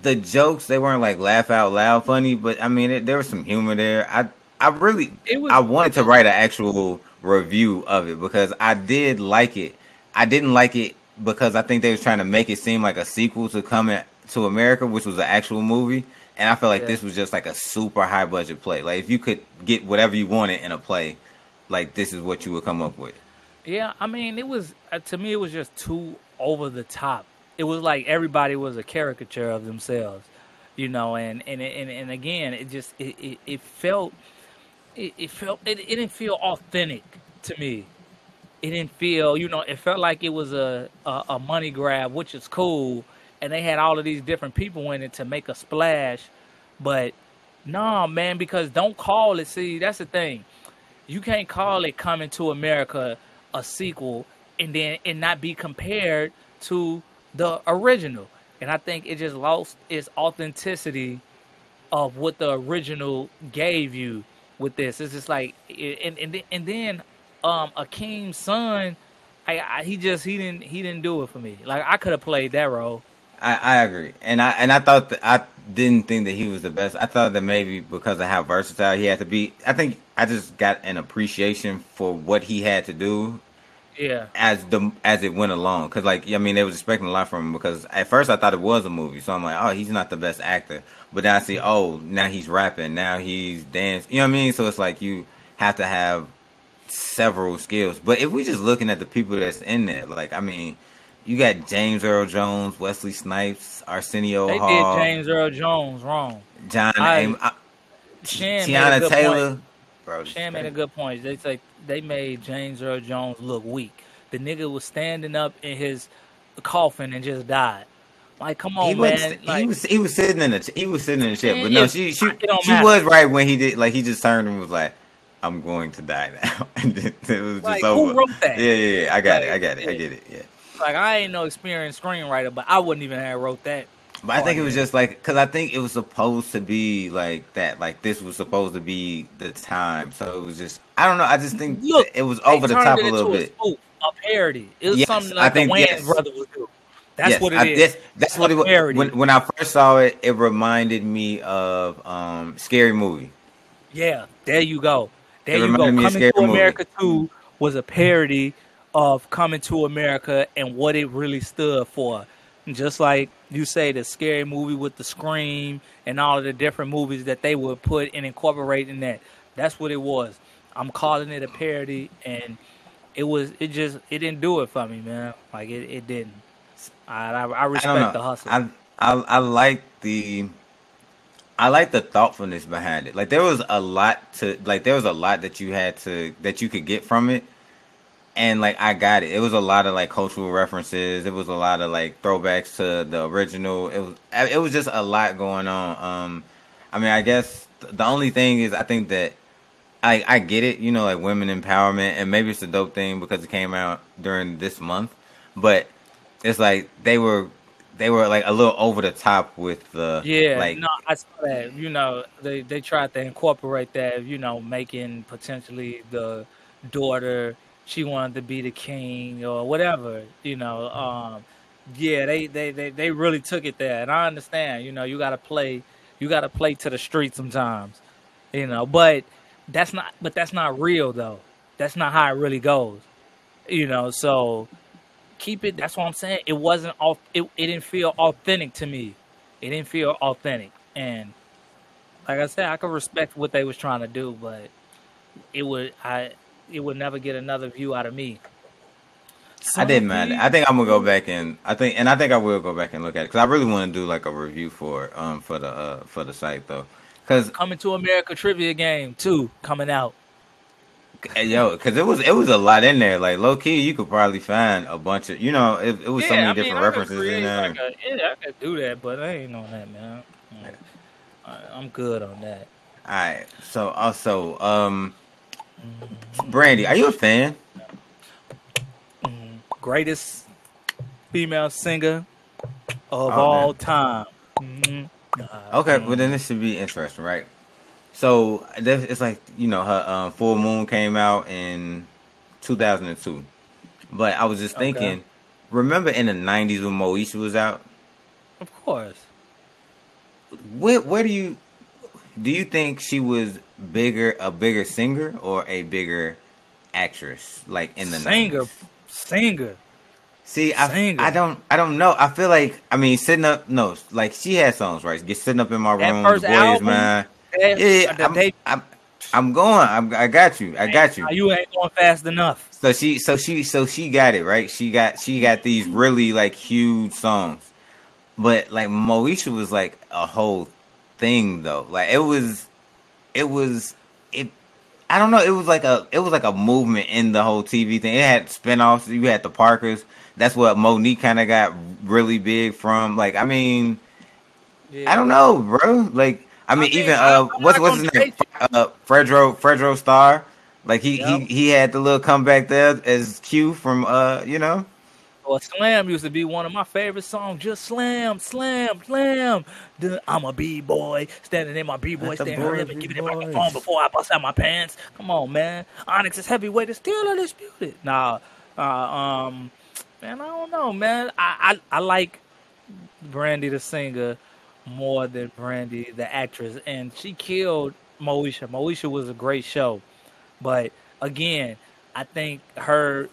the jokes they weren't like laugh out loud funny, but I mean, it, there was some humor there. I I really It was- I wanted to write an actual review of it because I did like it. I didn't like it because I think they was trying to make it seem like a sequel to Coming to America, which was an actual movie. And I felt like Yeah. this was just like a super high budget play. Like if you could get whatever you wanted in a play, like this is what you would come up with. Yeah, I mean, it was uh, to me. It was just too over the top. It was like everybody was a caricature of themselves, you know. And and and, and again, it just it, it, it felt it, it felt it, it didn't feel authentic to me. It didn't feel, you know, it felt like it was a, a a money grab, which is cool. And they had all of these different people in it to make a splash, but nah, man, because don't call it. See, that's the thing. You can't call it coming to america a sequel and then and not be compared to the original. And i think it just lost its authenticity of what the original gave you with this. It's just like and and, and then um akeem's son I, I he just he didn't he didn't do it for me. Like i could have played that role I, I agree, and I and I thought that I didn't think that he was the best. I thought that maybe because of how versatile he had to be. I think I just got an appreciation for what he had to do yeah as the as it went along. Because like I mean, they was expecting a lot from him. Because at first I thought it was a movie, so I'm like, oh, he's not the best actor. But then I see, oh, now he's rapping, now he's dancing. You know what I mean? So it's like you have to have several skills. But if we're just looking at the people that's in there, like I mean, you got James Earl Jones, Wesley Snipes, Arsenio they Hall, did james earl jones wrong John, I- Am- Shan Teyana Taylor. point. Bro, Shan made a good point. They say they made James Earl Jones look weak. The nigga was standing up in his coffin and just died. Like, come on, he man. was, like, he was he was sitting in the he was sitting in the chair, but no, she she she matter. was right when he did like he just turned and was like, "I'm going to die now," it was just Like, over. who wrote that? Yeah, yeah, yeah. I got it. I got it. I get it. Yeah. Like I ain't no experienced screenwriter, but I wouldn't even have wrote that. But I think it was just like because I think it was supposed to be like that. Like this was supposed to be the time, so it was just I don't know. I just think Look, it was over the top a little bit. spoof, a parody. It was Yes, something I like the think- Wayans yes. brothers would do. That's Yes, what it I- is. That's, that's what it was. When, when I first saw it, it reminded me of um Scary Movie. Yeah, there you go. There It you go. reminded me of Coming to Movie. America 2 was a parody of Coming to America and what it really stood for. Just like you say, the scary movie with the scream and all of the different movies that they would put and incorporate in that. That's what it was. I'm calling it a parody, and it was. It just. It didn't do it for me, man. Like it. It didn't. I. I, I I respect know. the hustle. I I I like the. I like the thoughtfulness behind it. Like there was a lot to like there was a lot that you had to that you could get from it. And like I got it. It was a lot of like cultural references. It was a lot of like throwbacks to the original. It was it was just a lot going on. Um I mean, I guess the only thing is I think that I I get it, you know, like women empowerment and maybe it's a dope thing because it came out during this month, but it's like they were they were like a little over the top with the Yeah, like no, I saw that. You know, they they tried to incorporate that. You know, making potentially the daughter she wanted to be the king or whatever. You know, um, yeah, they they they they really took it there, and I understand. You know, you got to play, you got to play to the street sometimes. You know, but that's not, but that's not real though. That's not how it really goes. You know, so keep it. That's what I'm saying. It wasn't off. It, it didn't feel authentic to me. It didn't feel authentic, and like I said, I could respect what they was trying to do, but it would I it would never get another view out of me. I didn't mind. I think I'm gonna go back and I think and I think I will go back and look at it because I really want to do like a review for um for the uh for the site though because Coming to America trivia game too coming out. yo because it was it was a lot in there like low key you could probably find a bunch of you know it, it was so many I different could references in there. like a, yeah, I could do that, but I ain't on that, man. I'm good on that. All right, so also um Brandy, are you a fan? Greatest female singer of Oh, all man. time. Mhm. Uh, Okay, well then this should be interesting, right? So it's like you know her um, full moon came out in 2002, but I was just Okay. thinking, remember in the 90s when Moesha was out? Of course. Where where do you do you think she was bigger, a bigger singer or a bigger actress? Like in the singer, 90s? singer. See, I, Singer. I don't I don't know. I feel like I mean sitting up no like she had songs right. Get sitting up in my That room. first boy album, is mine. that- Yeah, I'm, day- I'm, I'm going. I'm, I got you. I got you. You ain't going fast enough. So she, so she, so she got it right. She got, she got these really like huge songs, but like Moesha was like a whole thing though. Like it was, it was, it. I don't know. It was like a, it was like a movement in the whole TV thing. It had spinoffs. You had the Parkers. That's what Mo'Nique kind of got really big from. Like, I mean, I don't know, bro. Like, I mean, I mean, even uh, what's what's his name? Uh, Fredro Fredro Starr. Like he Yep. he he had the little comeback there as Q from uh, you know. Well, Slam used to be one of my favorite songs. Just slam, slam, slam. I'm a b boy, standing in my b boy stand. Hurry up and give me the microphone before I bust out my pants. Come on, man. Onyx is heavyweight, is still undisputed. Nah, uh, um, man, I don't know, man. I, I I like Brandy the singer more than Brandy the actress, and she killed Moesha. Moesha was a great show, but again, I think her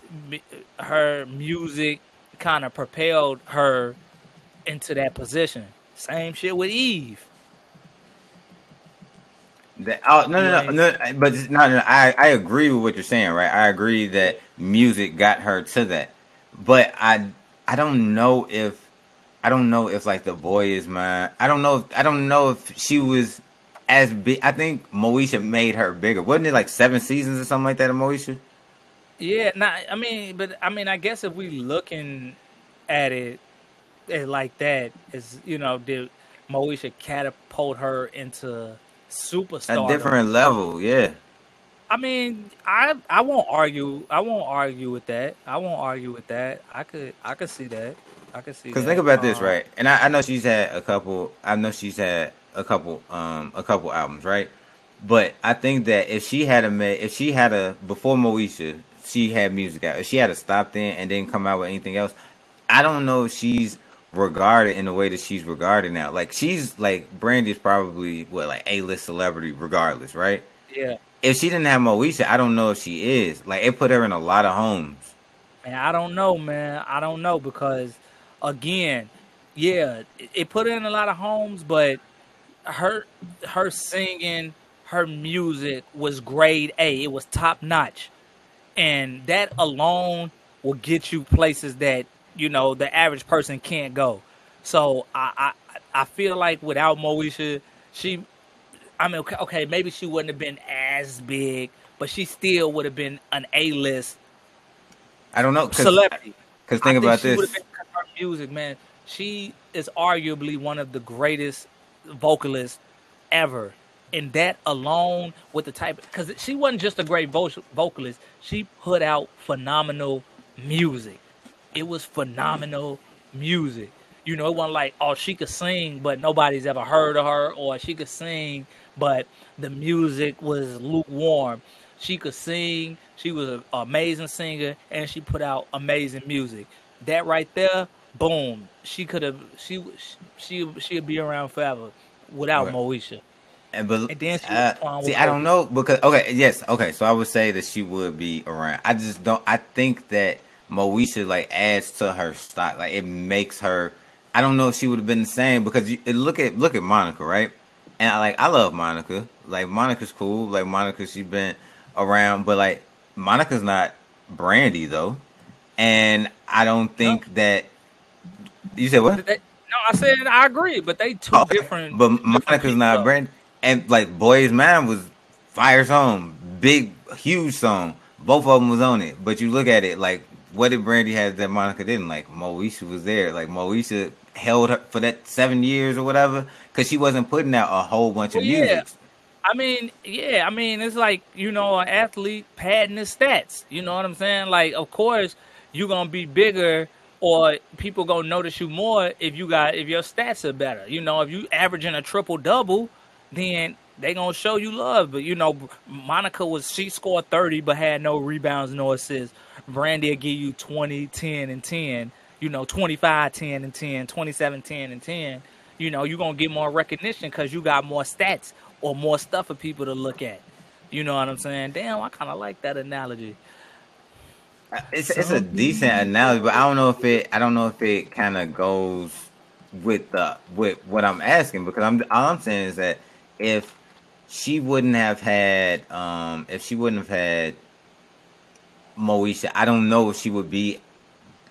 her music kind of propelled her into that position. Same shit with Eve. That, oh no no no, no but no no I I agree with what you're saying right. I agree that music got her to that, but I I don't know if I don't know if like the boy is mine. I don't know if I don't know if she was as big. I think Moesha made her bigger. Wasn't it like seven seasons or something like that of Moesha? Yeah, nah, I mean, but I mean, I guess if we looking at it, eh, like that, is you know, did Moesha catapult her into superstar? A different level, yeah. I mean, I I won't argue. I won't argue with that. I won't argue with that. I could I could see that. I could see. Because think about this, Um, right? And I, I know she's had a couple. I know she's had a couple, um, a couple albums, right? But I think that if she had a made, if she had a before Moesha, she had music out. If she had to stop then and didn't come out with anything else, I don't know if she's regarded in the way that she's regarded now. Like she's like Brandy's probably what like a list celebrity, regardless, right? Yeah, If she didn't have Moesha, I don't know if she is. Like it put her in a lot of homes. And I don't know, man. I don't know because, again, yeah, it, it put her in a lot of homes, but her her singing, her music was grade A. It was top notch, and that alone will get you places that you know the average person can't go. So I I, I feel like without Moesha, she, I mean, okay, okay, maybe she wouldn't have been as big, but she still would have been an A list I don't know because celebrity. think I about she this. been her music, man. She is arguably one of the greatest vocalists ever. And that alone, with the type, because she wasn't just a great vo- vocalist, she put out phenomenal music. It was phenomenal music. You know, it wasn't like, oh, she could sing, but nobody's ever heard of her, or she could sing, but the music was lukewarm. She could sing, she was an amazing singer, and she put out amazing music. That right there, boom, she could have, she she she'd be around forever without Right. Moesha. And, but And uh, see, I don't know because okay, yes, okay. So I would say that she would be around. I just don't. I think that Moesha like adds to her stock. Like it makes her. I don't know if she would have been the same because you look at look at Monica, right? And I like I love Monica. Like Monica's cool. Like Monica, she's been around, but like Monica's not Brandy though. And I don't think that you said what? They- no, I said I agree, but they two Okay, different. But Monica's people. not Brand and like Boys Man was fire song, big huge song. Both of them was on it. But you look at it like what did Brandy have that Monica didn't? Like Moesha was there. Like Moesha held her for that seven years or whatever because she wasn't putting out a whole bunch of yeah. music. I mean, yeah, I mean, it's like, you know, an athlete padding his stats. You know what I'm saying? Like, of course, you're going to be bigger or people going to notice you more if you got, if your stats are better. You know, if you averaging a triple double, then they to show you love. But, you know, Monica was, she scored 30 but had no rebounds, no assists. Brandy will give you 20, 10, and 10. You know, 25, 10, and 10, 27, 10, and 10 you know, you're gonna get more recognition because you got more stats or more stuff for people to look at. You know what I'm saying? Damn, I kind of like that analogy. It's it's a decent analogy, but I don't know if it I don't know if it kind of goes with the with what I'm asking because I'm all I'm saying is that if she wouldn't have had um if she wouldn't have had Moesha, I don't know if she would be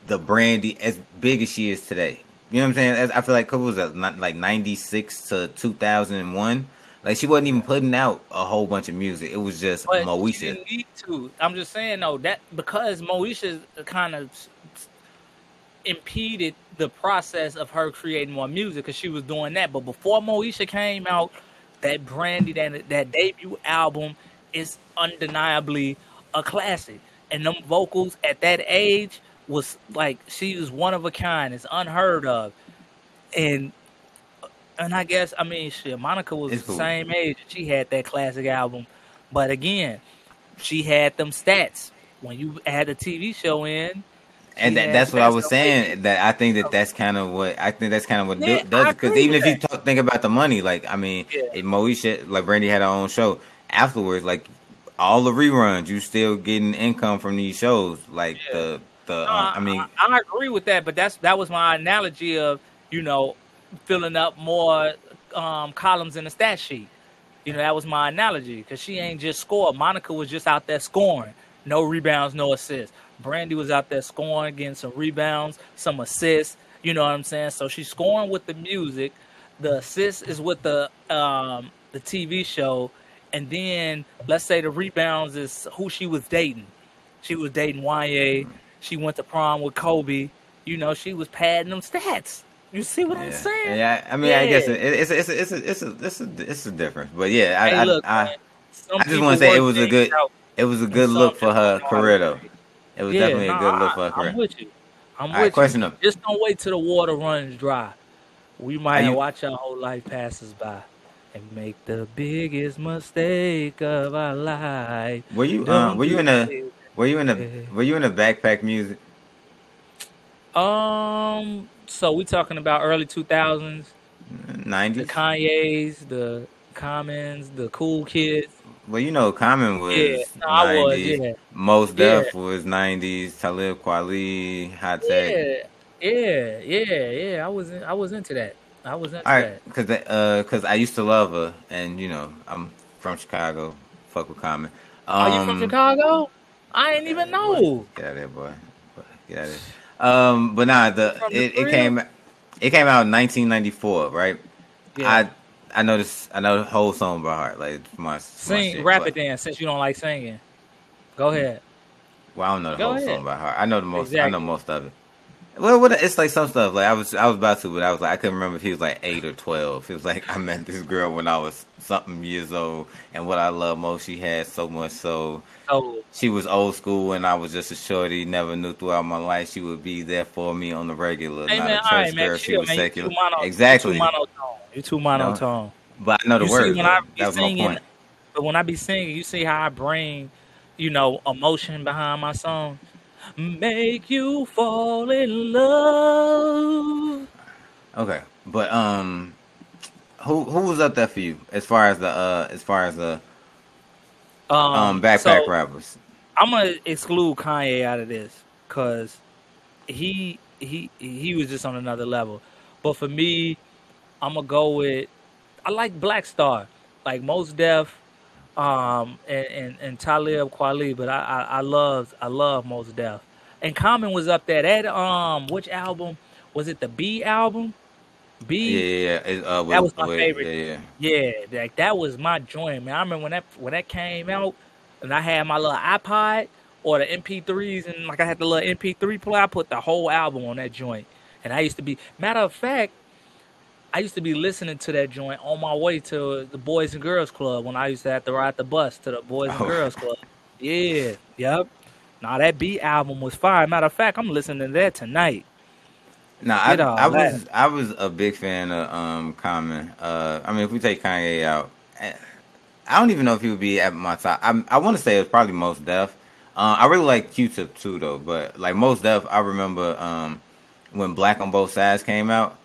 the Brandy as big as she is today. You know what I'm saying? As- I feel like Kobe was at not like 96 to 2001. Like she wasn't even putting out a whole bunch of music. It was just But Moesha. didn't need to. I'm just saying though that because Moesha kind of impeded the process of her creating more music because she was doing that. But before Moesha came out, that Brandy that that debut album is undeniably a classic. And them vocals at that age was like she was one of a kind. It's unheard of. And and I guess I mean shit, Monica was It's the cool. same age. She had that classic album. But again, she had them stats. When you add a TV show in, And she that, that's what I was saying. That I think that that's kind of what I think that's kind of what Yeah, do, does it. Because even if you talk, think about the money, like I mean, Yeah. if Moesha, like Brandy had her own show afterwards, like all the reruns, you still getting income from these shows, like Yeah. the the. No, um, I mean, I, I agree with that, but that's that was my analogy of you know filling up more um, columns in the stat sheet. You know that was my analogy because she ain't just scored. Monica was just out there scoring, no rebounds, no assists. Brandy was out there scoring, getting some rebounds, some assists. You know what I'm saying? So she's scoring with the music. The assist is with the um, the TV show, and then let's say the rebounds is who she was dating. She was dating Wanya. She went to prom with Kobe. You know, she was padding them stats. You see what I'm saying? yeah. I mean, I guess it, it's a, it's a, it's a, it's a, it's a, it's a difference. But yeah, I Hey, I, look, I, man, some I just want to say it was a good out, it was a good look for her don't know how to career though. It. Was Yeah, definitely a good look for her. I'm with you. I'm All right, with question you. Just don't wait till the water runs dry. We might you- watch our whole life passes by and make the biggest mistake of our life. Were you um were you in a were you in a were you in a backpack music? Um, so we talking about early 2000s, 90s the Kanye's, the Commons, the Cool Kids. Well, you know, Common was Yeah, no, I was, 90s. yeah. Most Yeah. Def was 90s. Talib Kweli, Hi-Tek. Yeah, yeah, yeah, yeah. I was in, I was into that. I was into All right, that. because uh, cause I used to love her, and you know, I'm from Chicago. Fuck with Common. Um, Are you from Chicago? I ain't even know. Get out of there, boy. Boy, Get out of there. Um, but nah, the the it, it came it came out in 1994, right? Yeah. I I know this. I know the whole song by heart. Like my Sing, my rap but, it then, since you don't like singing. Go hmm. ahead. Well, I don't know the Go whole ahead. song by heart. I know the most. I know most of it. Well, what it's like some stuff. Like I was, I was about to, but I was like, I couldn't remember if he was like eight or twelve. It was like I met this girl when I was something years old, and what I love most, she had so much so. So She was old school, and I was just a shorty. Never knew throughout my life she would be there for me on the regular. Hey man, a church right, man. She was man. You secular. too mono, exactly. You too monotone. You too monotone. But I know the you words. see, when. I that was my point. but when I be singing, you see how I bring, you know, emotion behind my song. Make you fall in love. Okay, but um, who who was up there for you as far as the uh as far as the Um, um backpack so rappers? I'm gonna exclude Kanye out of this because he he he was just on another level. But for me, I'm gonna go with I like Black Star, like Mos Def, um, and and, and Talib Kweli. But I, I I love I love Mos Def. And Common was up there. That um, which album was it? The Be album. Yeah, Be. yeah, yeah. It, uh, That was my favorite. Yeah, yeah. Yeah, like that was my joint, man. I remember when that when that came out, and I had my little iPod or the MP3s, and like I had the little MP3 player. I put the whole album on that joint, and I used to be. Matter of fact, I used to be listening to that joint on my way to the Boys and Girls Club when I used to have to ride the bus to the Boys and Oh. Girls Club. Yeah, yep. Now that beat album was fire. Matter of fact, I'm listening to that tonight. No, I, all I was. I was a big fan of um Common. Uh, I mean, if we take Kanye out, eh, I don't even know if he would be at my top. I I want to say it's probably Mos Def. Uh, I really like Q-Tip too, though. But like Mos Def, I remember um when Black on Both Sides came out.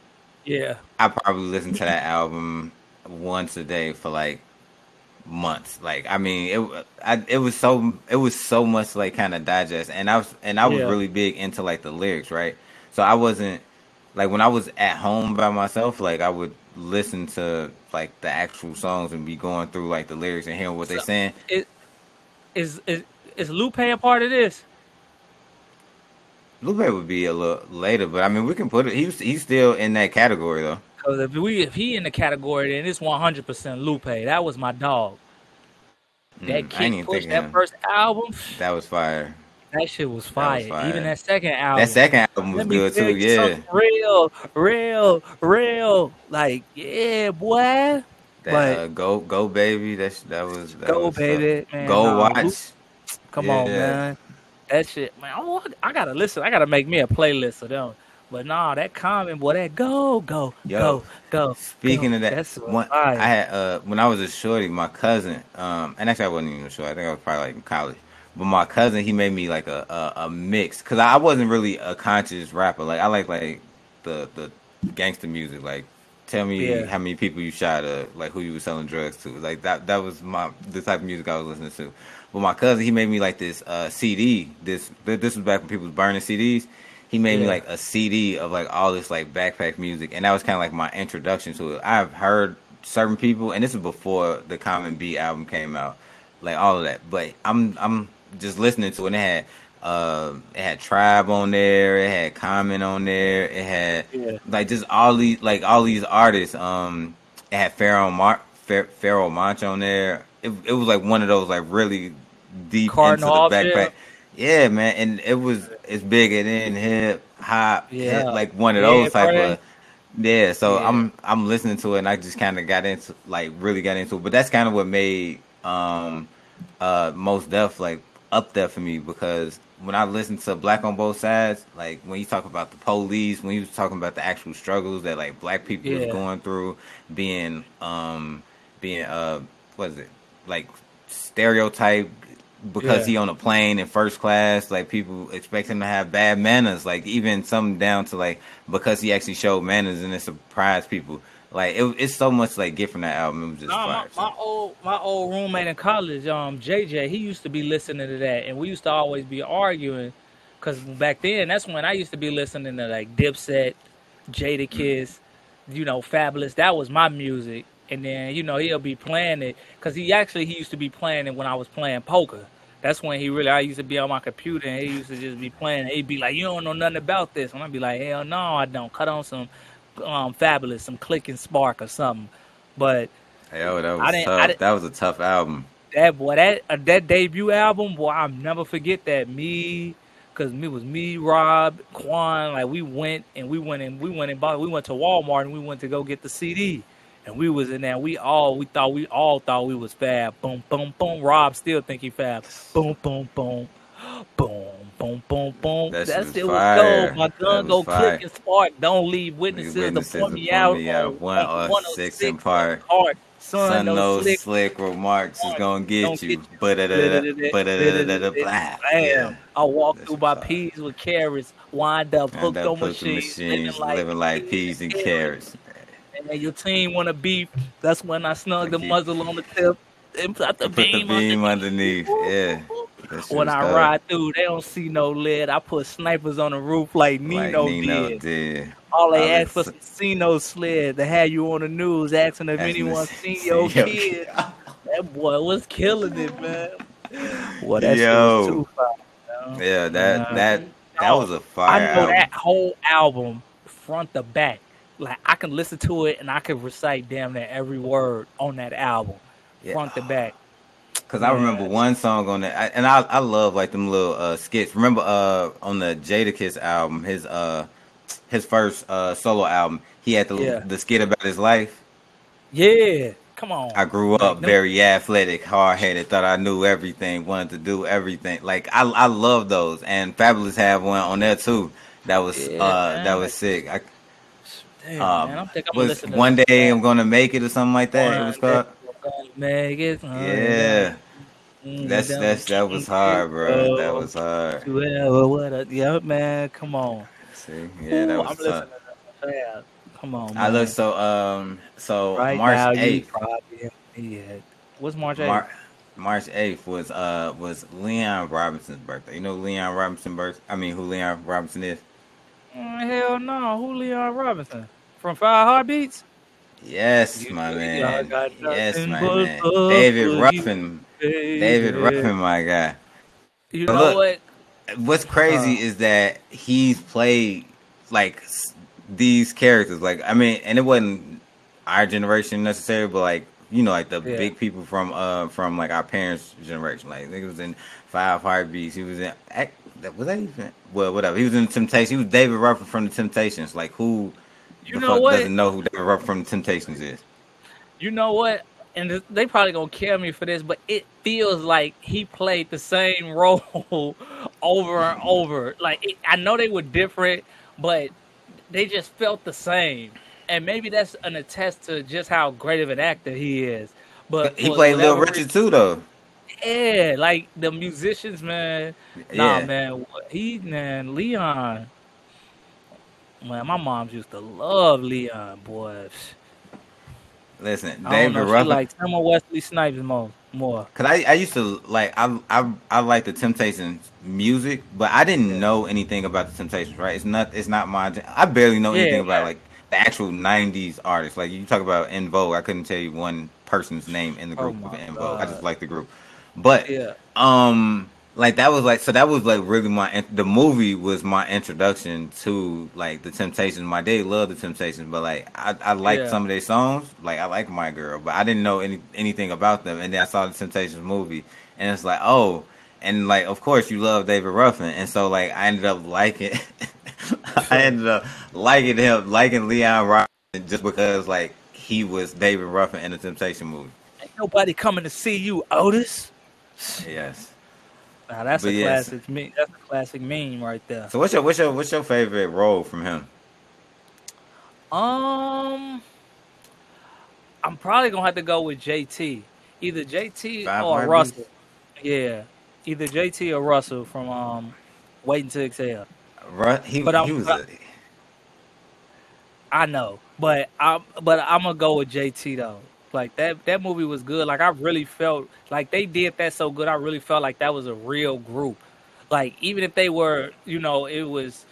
Yeah, I probably listened to that album once a day for like months. Like, I mean, it I, it was so it was so much like kind of digest, and I was and I was Yeah. really big into like the lyrics, right? So I wasn't like when I was at home by myself, like I would listen to like the actual songs and be going through like the lyrics and hearing what they're saying. it is is is Lupe a part of this? Lupe would be a little later, but I mean, we can put it. He's he's still in that category though. Because if we if he in the category, then it's one hundred percent Lupe. That was my dog. That Mm, kid even push thinking that of- first album, That was fire. That shit was fire. fire. Even that second album. That second album was good too. Yeah. Real, real, real. Like, yeah, boy. That But- uh, go go baby. That's that was that Go, was, uh, baby, man. Go watch. Come on, man. That shit, man. I, I gotta listen. I gotta make me a playlist of them. But nah, that comment, boy, that go, go, Yo, go, go. Speaking go. of that, That's one. I had uh when I was a shorty, my cousin, um, and actually I wasn't even a shorty. I think I was probably like in college. But my cousin, he made me like a a, a mix because I wasn't really a conscious rapper. Like I like like the the gangster music. Like tell me Yeah. how many people you shot, uh, like who you were selling drugs to. Like that that was my the type of music I was listening to. But my cousin, he made me like this uh CD. This this was back when people was burning CDs. He made me like a CD of like all this like backpack music, and that was kind of like my introduction to it. I've heard certain people, and this is before the Common Be album came out, like all of that. But I'm I'm just listening to it. And it had uh, it had Tribe on there, it had Common on there, it had Yeah. like just all these like all these artists. Um, it had Pharaoh Mar Pharoahe Monch on there. It it was like one of those like really deep Cardinal into the backpack. Yeah, man, and it was it's bigger than hip hop, Yeah. hip, like one of Yeah, those type of. Yeah, so Yeah. I'm I'm listening to it, and I just kind of got into like really got into it. But that's kind of what made um uh mos Def like up there for me because when I listened to Black on Both Sides, like when you talk about the police, when you was talking about the actual struggles that like black people Yeah. was going through, being um being uh what is it like stereotype because Yeah. he on a plane in first class, like people expect him to have bad manners, like even some down to like because he actually showed manners and it surprised people. Like it, it's so much like get from that album. It was just Nah, my, so. my old my old roommate in college, um, JJ, he used to be listening to that, and we used to always be arguing, cause back then that's when I used to be listening to like Dipset, Jadakiss, you know, Fabolous. That was my music, and then you know he'll be playing it, cause he actually he used to be playing it when I was playing poker. That's when he really I used to be on my computer and he used to just be playing. He'd be like, "You don't know nothing about this," and I'd be like, "Hell no, I don't." Cut on some um, Fabolous, some Click and Spark or something. But Yo, that was tough. That was a tough album. that boy, that uh, that debut album, boy, I'll never forget that. Me, cause me was me, Rob, Quan, like we went and we went and we went and bought. We went to Walmart and we went to go get the CD, and we was in there. We all we thought we all thought we was fab. Boom, boom, boom. Rob still think he fab. Boom, boom, boom, boom. Boom, boom, boom. That That, shit was fire. gold. My gun go fire. click and spark. Don't leave witnesses, Witnesses to point me out. me out. on One or 106 six in part. Heart. Son, Son, no no slick. slick remarks is gonna get Don't you. But. Yeah. I walk That's through my fire. peas with carrots, wind up, hooked that on machines, machines living like peas and carrots. And then your team want to beef. That's when I snug the muzzle on the tip and put the Put the beam, beam underneath. Yeah. When I dope. ride through, they don't see no lead. I put snipers on the roof like like Nino, Nino did. did. All they I asked for some Sino sled to have you on the news, asking if anyone seen see your kid. That boy was killing it, man. Well, that Yo. was too fire. man. Yeah, that Nah. that that oh, was a fire I know album. that whole album front to back. Like I can listen to it and I can recite damn near every word on that album, Yeah. front to back. Cause I remember one song on that, I- and I I love like them little uh, skits. Remember uh on the Jadakiss album, his uh his first uh solo album, he had the Yeah. the skit about his life. Yeah, come on. I grew up Like, very athletic, hard headed, thought I knew everything, wanted to do everything. Like I I love those, and Fabolous had one on there too. That was Yeah, uh man. that was sick. I, Damn, um, man, I'm think I'm was to one that. day I'm gonna make it or something like that. It was called. day Gonna Make it. Yeah, Mm, that's that's that was hard, bro. That was hard. Whoever, what a, yeah, man, come on. See, yeah, that Ooh, was tough. to that. Yeah, come on. I look so um so right March eighth. yeah. What's March eighth? Mar- March eighth was uh was Leon Robinson's birthday. You know Leon Robinson birth I mean who Leon Robinson is? Mm, hell no, who Leon Robinson from Five Heartbeats? Yes, my man. Yes, my man. David Ruffin. David. Ruffin, my guy. You But know look, what? What's crazy Uh. is that he's played like these characters. Like I mean, and it wasn't our generation necessarily, but like you know, like the Yeah. big people from uh from like our parents' generation. Like he was in Five Heartbeats. He was in. Was that even? Well, whatever. He was in Temptations. He was David Ruffin from the Temptations. Like who? You know what? doesn't know who David Ruffin from Temptations is? You know what? And they probably gonna kill me for this, but it feels like he played the same role over and over. Like it, I know they were different, but they just felt the same. And maybe that's an attest to just how great of an actor he is. But He played Little Richard too, though. Yeah, like the musicians, man. Nah, Yeah. man. He man, Leon. Man, my moms used to love Leon, boy. Listen, I don't David know. She Ruffin. like Tim or Wesley Snipes more. More. Cause I, I used to like I I I like the Temptations music, but I didn't know anything about the Temptations. Right? It's not it's not my. I barely know Yeah, anything about yeah. like the actual '90s artists. Like you talk about En Vogue, I couldn't tell you one person's name in the Oh group my of En Vogue. I just like the group, but Yeah. um like that was like so that was like really my the movie was my introduction to like the temptations. My dad loved the temptations but like i, I liked Yeah. some of their songs. Like i like my girl but i didn't know any anything about them. And then i saw the temptations movie and it's like oh and like of course you love david ruffin. And so like i ended up liking i ended up liking him liking leon Robinson just because like he was david ruffin in the temptation movie. Ain't nobody coming to see you, Otis. yes Now that's But a yes. classic meme. That's a classic meme right there. so what's your what's your what's your favorite role from him Um, I'm probably gonna have to go with JT. Either JT Five or? Russell. Yeah, either JT or Russell from um, Waiting to Exhale. Ru- he, But he was but- a, I know, but I'm but I'm gonna go with JT though. Like that that movie was good. Like I really felt like they did that so good. I really felt like that was a real group. Like even if they were, you know, it was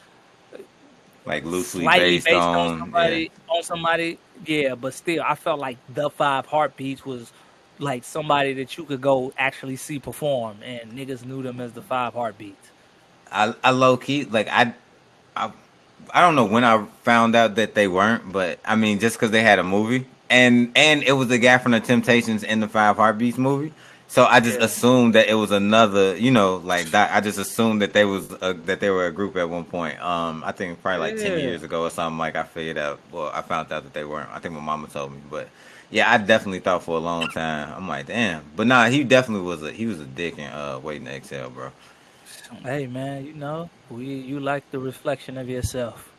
like loosely based, based, on, on, somebody on somebody. Yeah, but still, I felt like the Five Heartbeats was like somebody that you could go actually see perform, and niggas knew them as the Five Heartbeats. I I low key like I I I don't know when I found out that they weren't, but I mean just because they had a movie and and it was the guy from the Temptations in the Five Heartbeats movie. So I just Yeah. assumed that it was another, you know, like that. I just assumed that they was a, that they were a group at one point. Um, I think probably like ten years ago or something. Like I figured out. Well, I found out that they weren't. I think my mama told me, but yeah, I definitely thought for a long time. I'm like, damn. But nah, he definitely was a he was a dick in uh, waiting to exhale, bro. Hey man, you know, we you like the reflection of yourself.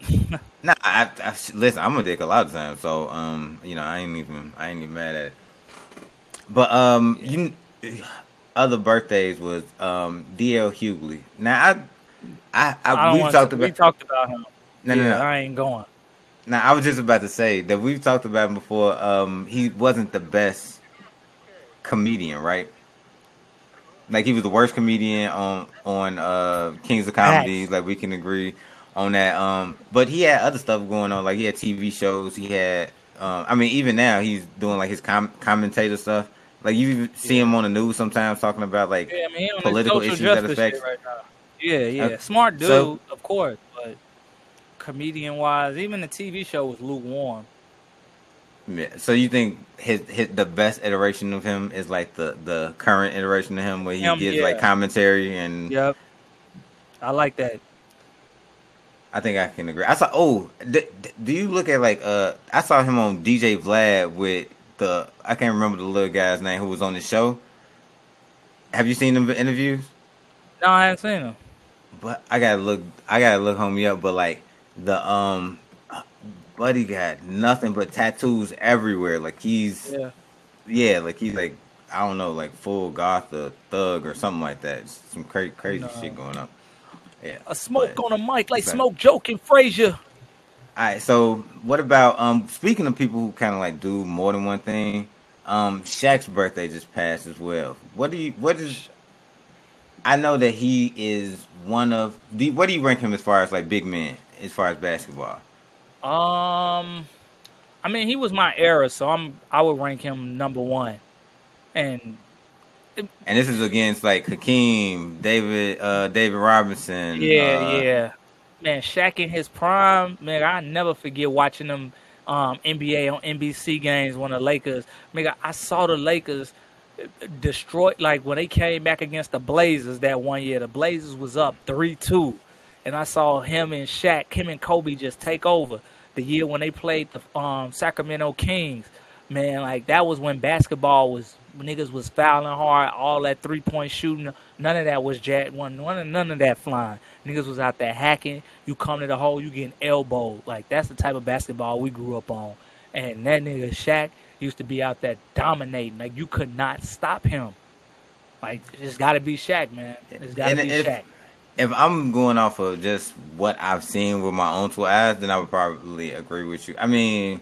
Nah, I, I listen. I'm a dick a lot of times, so um, you know, I ain't even I ain't even mad at it. But um, you other birthdays was um DL Hughley. Now I I, I, I we've talked to, about we talked about him. no no yeah, no. I ain't going. Now I was just about to say that we've talked about him before. Um, he wasn't the best comedian, right? Like he was the worst comedian on on uh Kings of Comedy. Like we can agree on that. Um, but he had other stuff going on. Like he had TV shows. He had. Um, I mean, even now he's doing like his com- commentator stuff. Like you see him on the news sometimes talking about like Yeah, I mean, Political issues that affect. right. Yeah, yeah, Uh, smart dude, so- of course, but comedian wise, even the TV show was lukewarm. Yeah. So you think his, his the best iteration of him is like the the current iteration of him where he Him, gives yeah. like commentary and Yep, I like that. I think I can agree. I saw oh d- d- do you look at like uh I saw him on DJ Vlad with the I can't remember the little guy's name who was on the show. Have you seen the interviews? No, I haven't seen him. But I gotta look I gotta look homie up. But like the um buddy got nothing but tattoos everywhere. Like he's Yeah, Yeah, like he's like I don't know, like full goth or thug or something like that. Some crazy crazy No. shit going on. Yeah. a smoke but- on a mic like smoke joking Frazier. All right, so what about um speaking of people who kind of like do more than one thing? Um Shaq's birthday just passed as well. What do you what is I know that he is one of the what do you rank him as far as like big men as far as basketball? Um, I mean, he was my era, so I'm I would rank him number one. And And this is against like Hakeem, David uh David Robinson. yeah, uh, yeah, man, Shaq in his prime, man, I never forget watching them um, NBA on NBC games when the Lakers. Man, I saw the Lakers destroy like when they came back against the Blazers that one year. The Blazers was up three two, and I saw him and Shaq, him and Kobe just take over. The year when they played the um, Sacramento Kings, man, like that was when basketball was niggas was fouling hard, all that three point shooting. None of that was jack one, none of none of that flying. Niggas was out there hacking. You come to the hole, you getting elbowed. Like that's the type of basketball we grew up on. And that nigga Shaq used to be out there dominating. Like you could not stop him. Like it's got to be Shaq, man. It's got to be if- Shaq. if I'm going off of just what I've seen with my own two eyes, then I would probably agree with you. I mean,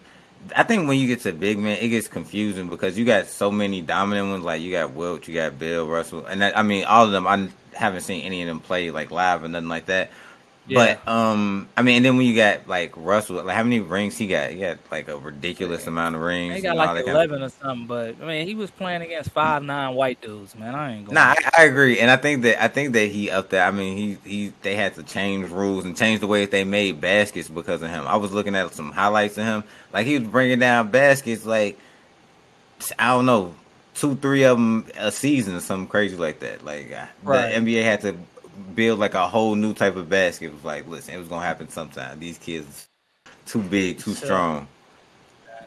I think when you get to big man, it gets confusing because you got so many dominant ones. Like you got Wilt, you got Bill Russell, and that, I mean, all of them. I haven't seen any of them play like live or nothing like that. But um, I mean, and then when you got like Russell, like how many rings he got? He got like a ridiculous amount of rings. He got like that kind of- eleven or something, but I mean, he was playing against five nine white dudes, man. I ain't going. Nah, I, I agree, and I think that I think that he up there. I mean, he he they had to change rules and change the way that they made baskets because of him. I was looking at some highlights of him, like he was bringing down baskets, like I don't know, two three of them a season or something crazy like that. Like Right. the NBA had to build like a whole new type of basket. It was like, listen, it was gonna happen sometime. These kids too big, too Sure. strong.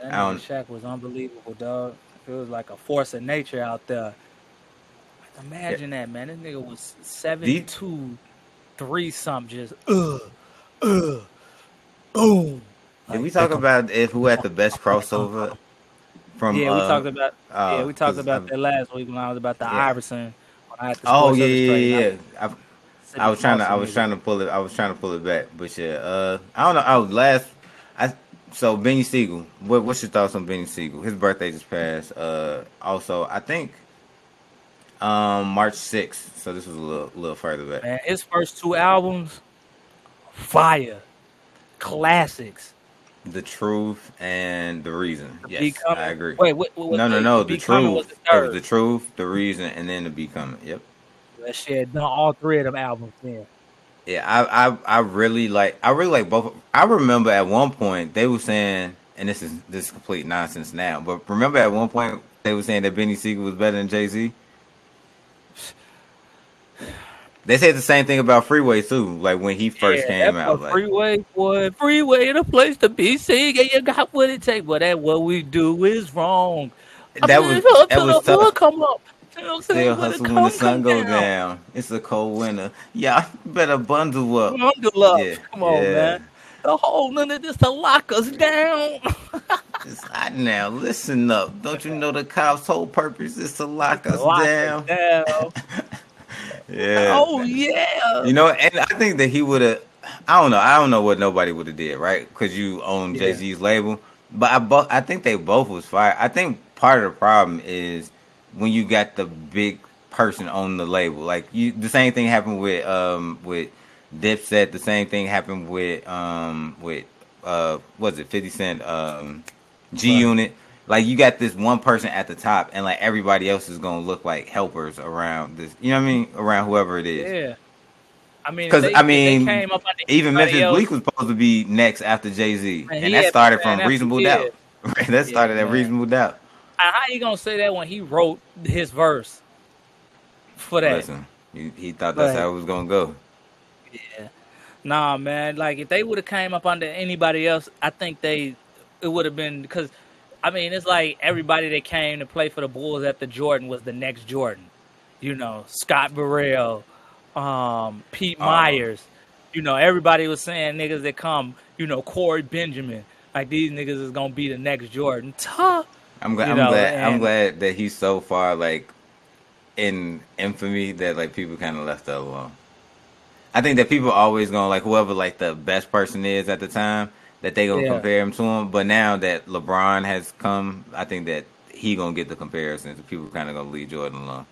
That I don't- Shaq was unbelievable, dog. It was like a force of nature out there. Like, imagine that, man. This nigga was seven two, three something, just uh, uh, boom. Did we talk about if who had the best crossover? From yeah, we uh, talked about uh, yeah, we talked about that last week when I was about the Yeah. Iverson. I had the Oh yeah, yeah, yeah. I yeah. I, said I was trying to, I was trying to pull it, I was trying to pull it back, but yeah, uh, I don't know. I was last, I so Beanie Sigel. What, what's your thoughts on Beanie Sigel? His birthday just passed. Uh, also, I think, um, March sixth. So this was a little, little further back. Man, his first two albums, fire, classics. The truth and the reason. Yes, Becoming- I agree. Wait, wait, wait, no, no, no. The Becoming truth. the It third. was the truth, the reason, and then the becoming. Yep. That shit had done all three of them albums. Then Yeah, I, I I really like I really like both. I remember at one point they were saying and this is this is complete nonsense now. But remember, at one point they were saying that Beanie Sigel was better than Jay Z. They said the same thing about Freeway too. Like when he first yeah, came out, like, Freeway boy, Freeway in a place to be. Singing, you got what it takes, but that what we do is wrong. that was that was tough. Come up. Still hustle when the sun go down. down. It's a cold winter. Yeah, better bundle up. Bundle up. Yeah, Come on, yeah. man. The whole none of this to lock us down. it's hot now. Listen up. Don't you know the cops' whole purpose is to lock us lock down? down. yeah. Oh yeah. You know, and I think that he would have. I don't know. I don't know what nobody would have did, right? Because you own Jay Z's yeah. label. But I, bo- I think they both was fired. I think part of the problem is when you got the big person on the label. Like you, the same thing happened with um with Dipset. The same thing happened with um with uh was it Fifty Cent um G Unit. Like you got this one person at the top, and like everybody else is gonna look like helpers around this. You know what I mean? Around whoever it is. Yeah. I mean, because I mean, even Memphis else. Bleek was supposed to be next after Jay Z, and that started from Reasonable Doubt. That started at Reasonable Doubt. How you gonna say that when he wrote his verse for that? Listen, he, he thought that's how it was gonna go. Yeah, nah, man. Like if they would have came up under anybody else, I think they it would have been because. I mean, it's like everybody that came to play for the Bulls after Jordan was the next Jordan. You know, Scott Burrell, um, Pete uh-huh. Myers. You know, everybody was saying niggas that come. You know, Corey Benjamin. Like these niggas is gonna be the next Jordan. Tough. I'm glad. I'm glad. And, I'm glad that he's so far like in infamy that like people kind of left that alone. I think that people always gonna like whoever like the best person is at the time that they gonna yeah. compare him to him. But now that LeBron has come, I think that he gonna get the comparisons. People kind of gonna leave Jordan alone.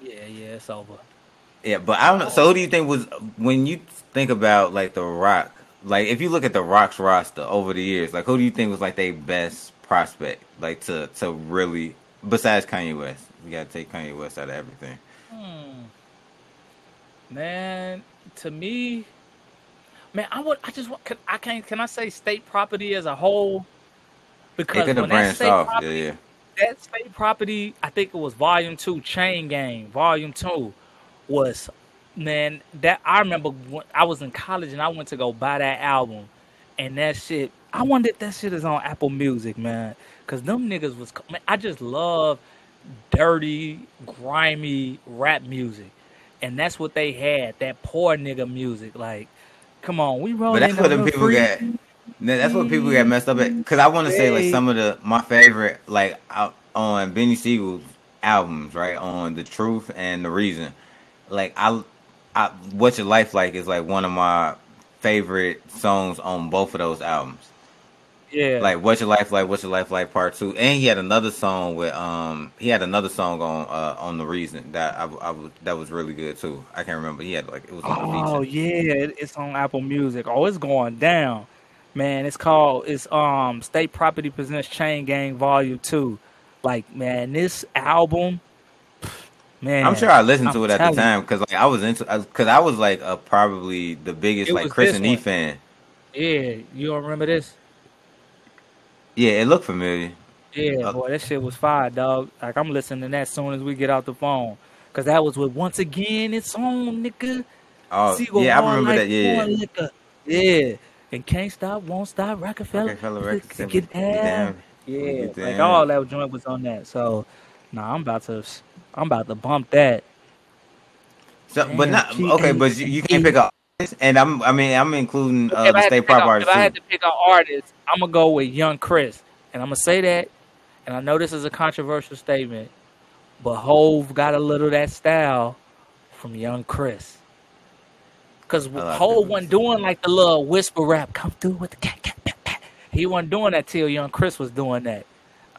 Yeah, yeah, it's over. Yeah, but I don't know. So who do you think was when you think about like the Roc? Like if you look at the Roc's roster over the years, like who do you think was like their best prospect, like to to really besides Kanye West. We gotta take Kanye West out of everything. Hmm. Man, to me, man, I would. I just want. Can, I can't. Can I say state property as a whole? Because when that state off. property, yeah, yeah. that state property, I think it was Volume Two, Chain Gang, Volume Two, was man. That I remember when I was in college and I went to go buy that album, and that shit I wonder if that shit is on Apple Music, man. Cause them niggas was, man, I just love dirty, grimy rap music, and that's what they had. That poor nigga music. Like, come on, we rolling. But that's what the people free. got. That's what people got messed up at. Cause I want to say like some of the my favorite like on Beanie Sigel's albums, right? On the Truth and the Reason. Like I, I, What's Your Life Like is like one of my favorite songs on both of those albums. Yeah. Like What's Your Life Like, What's Your Life Like Part Two. And he had another song with um he had another song on uh on the reason that I, I that was really good too. I can't remember. He had like it was Oh yeah, it's on Apple Music. Oh, it's going down. Man, it's called it's um State Property Presents Chain Gang Volume Two. Like, man, this album Man, I'm sure I listened I'm to it at the time because like I was into because I was like a, probably the biggest like Chris and E fan. Yeah, you don't remember this? Yeah, it looked familiar. Yeah, uh, boy, that shit was fire, dog. Like I'm listening to that as soon as we get off the phone, cause that was with once again it's on, nigga. Oh, yeah, I remember like that. Yeah, liquor. yeah, and can't stop, won't stop, Rockefeller. Rockefeller, Rockefeller get down. Yeah, get like all that joint was on that. So, nah, I'm about to, I'm about to bump that. So, Damn, but not okay, but you, you can't pick up and I'm I mean I'm including uh, the state prop artists. If I had to pick an artist, I'm gonna go with Young Chris, and I'm gonna say that. And I know this is a controversial statement, but Hove got a little of that style from Young Chris. Cause Hove wasn't doing like the little whisper rap, come through with the cat, cat, cat, cat. He wasn't doing that till Young Chris was doing that.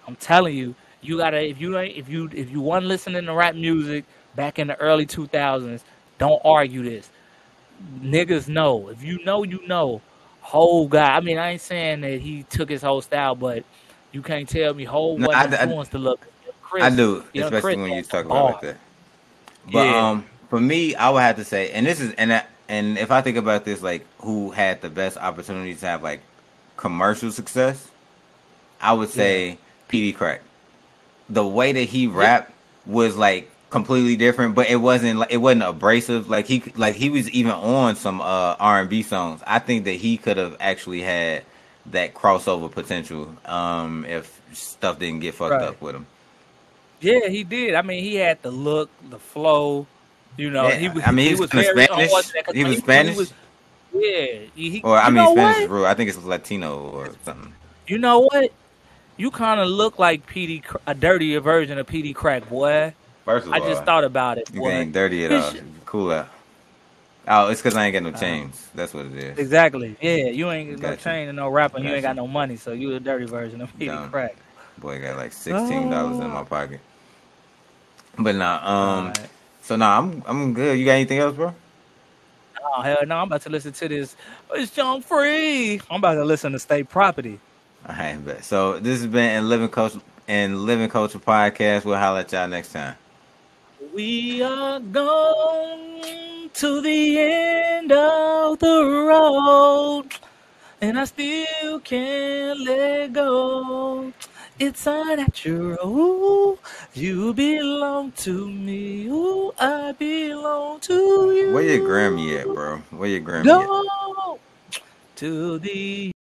I'm telling you, you gotta if you if you if you wasn't listening to rap music back in the early 2000s, don't argue this niggas know. If you know, you know. Whole guy. I mean, I ain't saying that he took his whole style, but you can't tell me whole no, what influenced to look. Chris, I do, especially Chris when you talk about like that. But yeah. um, for me, I would have to say, and this is and I, and if I think about this, like who had the best opportunity to have like commercial success, I would say Peedi Crakk. The way that he rapped was like completely different, but it wasn't like it wasn't abrasive. Like he like he was even on some uh R and B songs. I think that he could have actually had that crossover potential um if stuff didn't get fucked Right. up with him. Yeah, he did. I mean, he had the look, the flow. You know, Yeah, he was. I mean, he was Spanish. He was he Spanish? yeah, he, Or I mean Spanish is what? I think it's Latino or something. You know what? You kind of look like Peedi, a dirtier version of Peedi Crakk, boy. First of I all, just thought about it, you ain't dirty at all. Cool out. Oh, it's because I ain't got no chains. That's what it is. Exactly. Yeah, you ain't got no Gotcha. chain and no rapper. You ain't got no money, so you a dirty version of me. Crack. Boy, got like sixteen dollars in my pocket. But nah, um, Alright. so nah, I'm I'm good. You got anything else, bro? Oh hell no! I'm about to listen to this. It's John Free. I'm about to listen to State Property. All right, bet. So this has been in Living Culture and Living Culture podcast. We'll holler at y'all next time. We are gone to the end of the road, and I still can't let go. It's unnatural. You belong to me. Ooh, I belong to you. Where your Grammy at, bro? Where your Grammy at? Go to the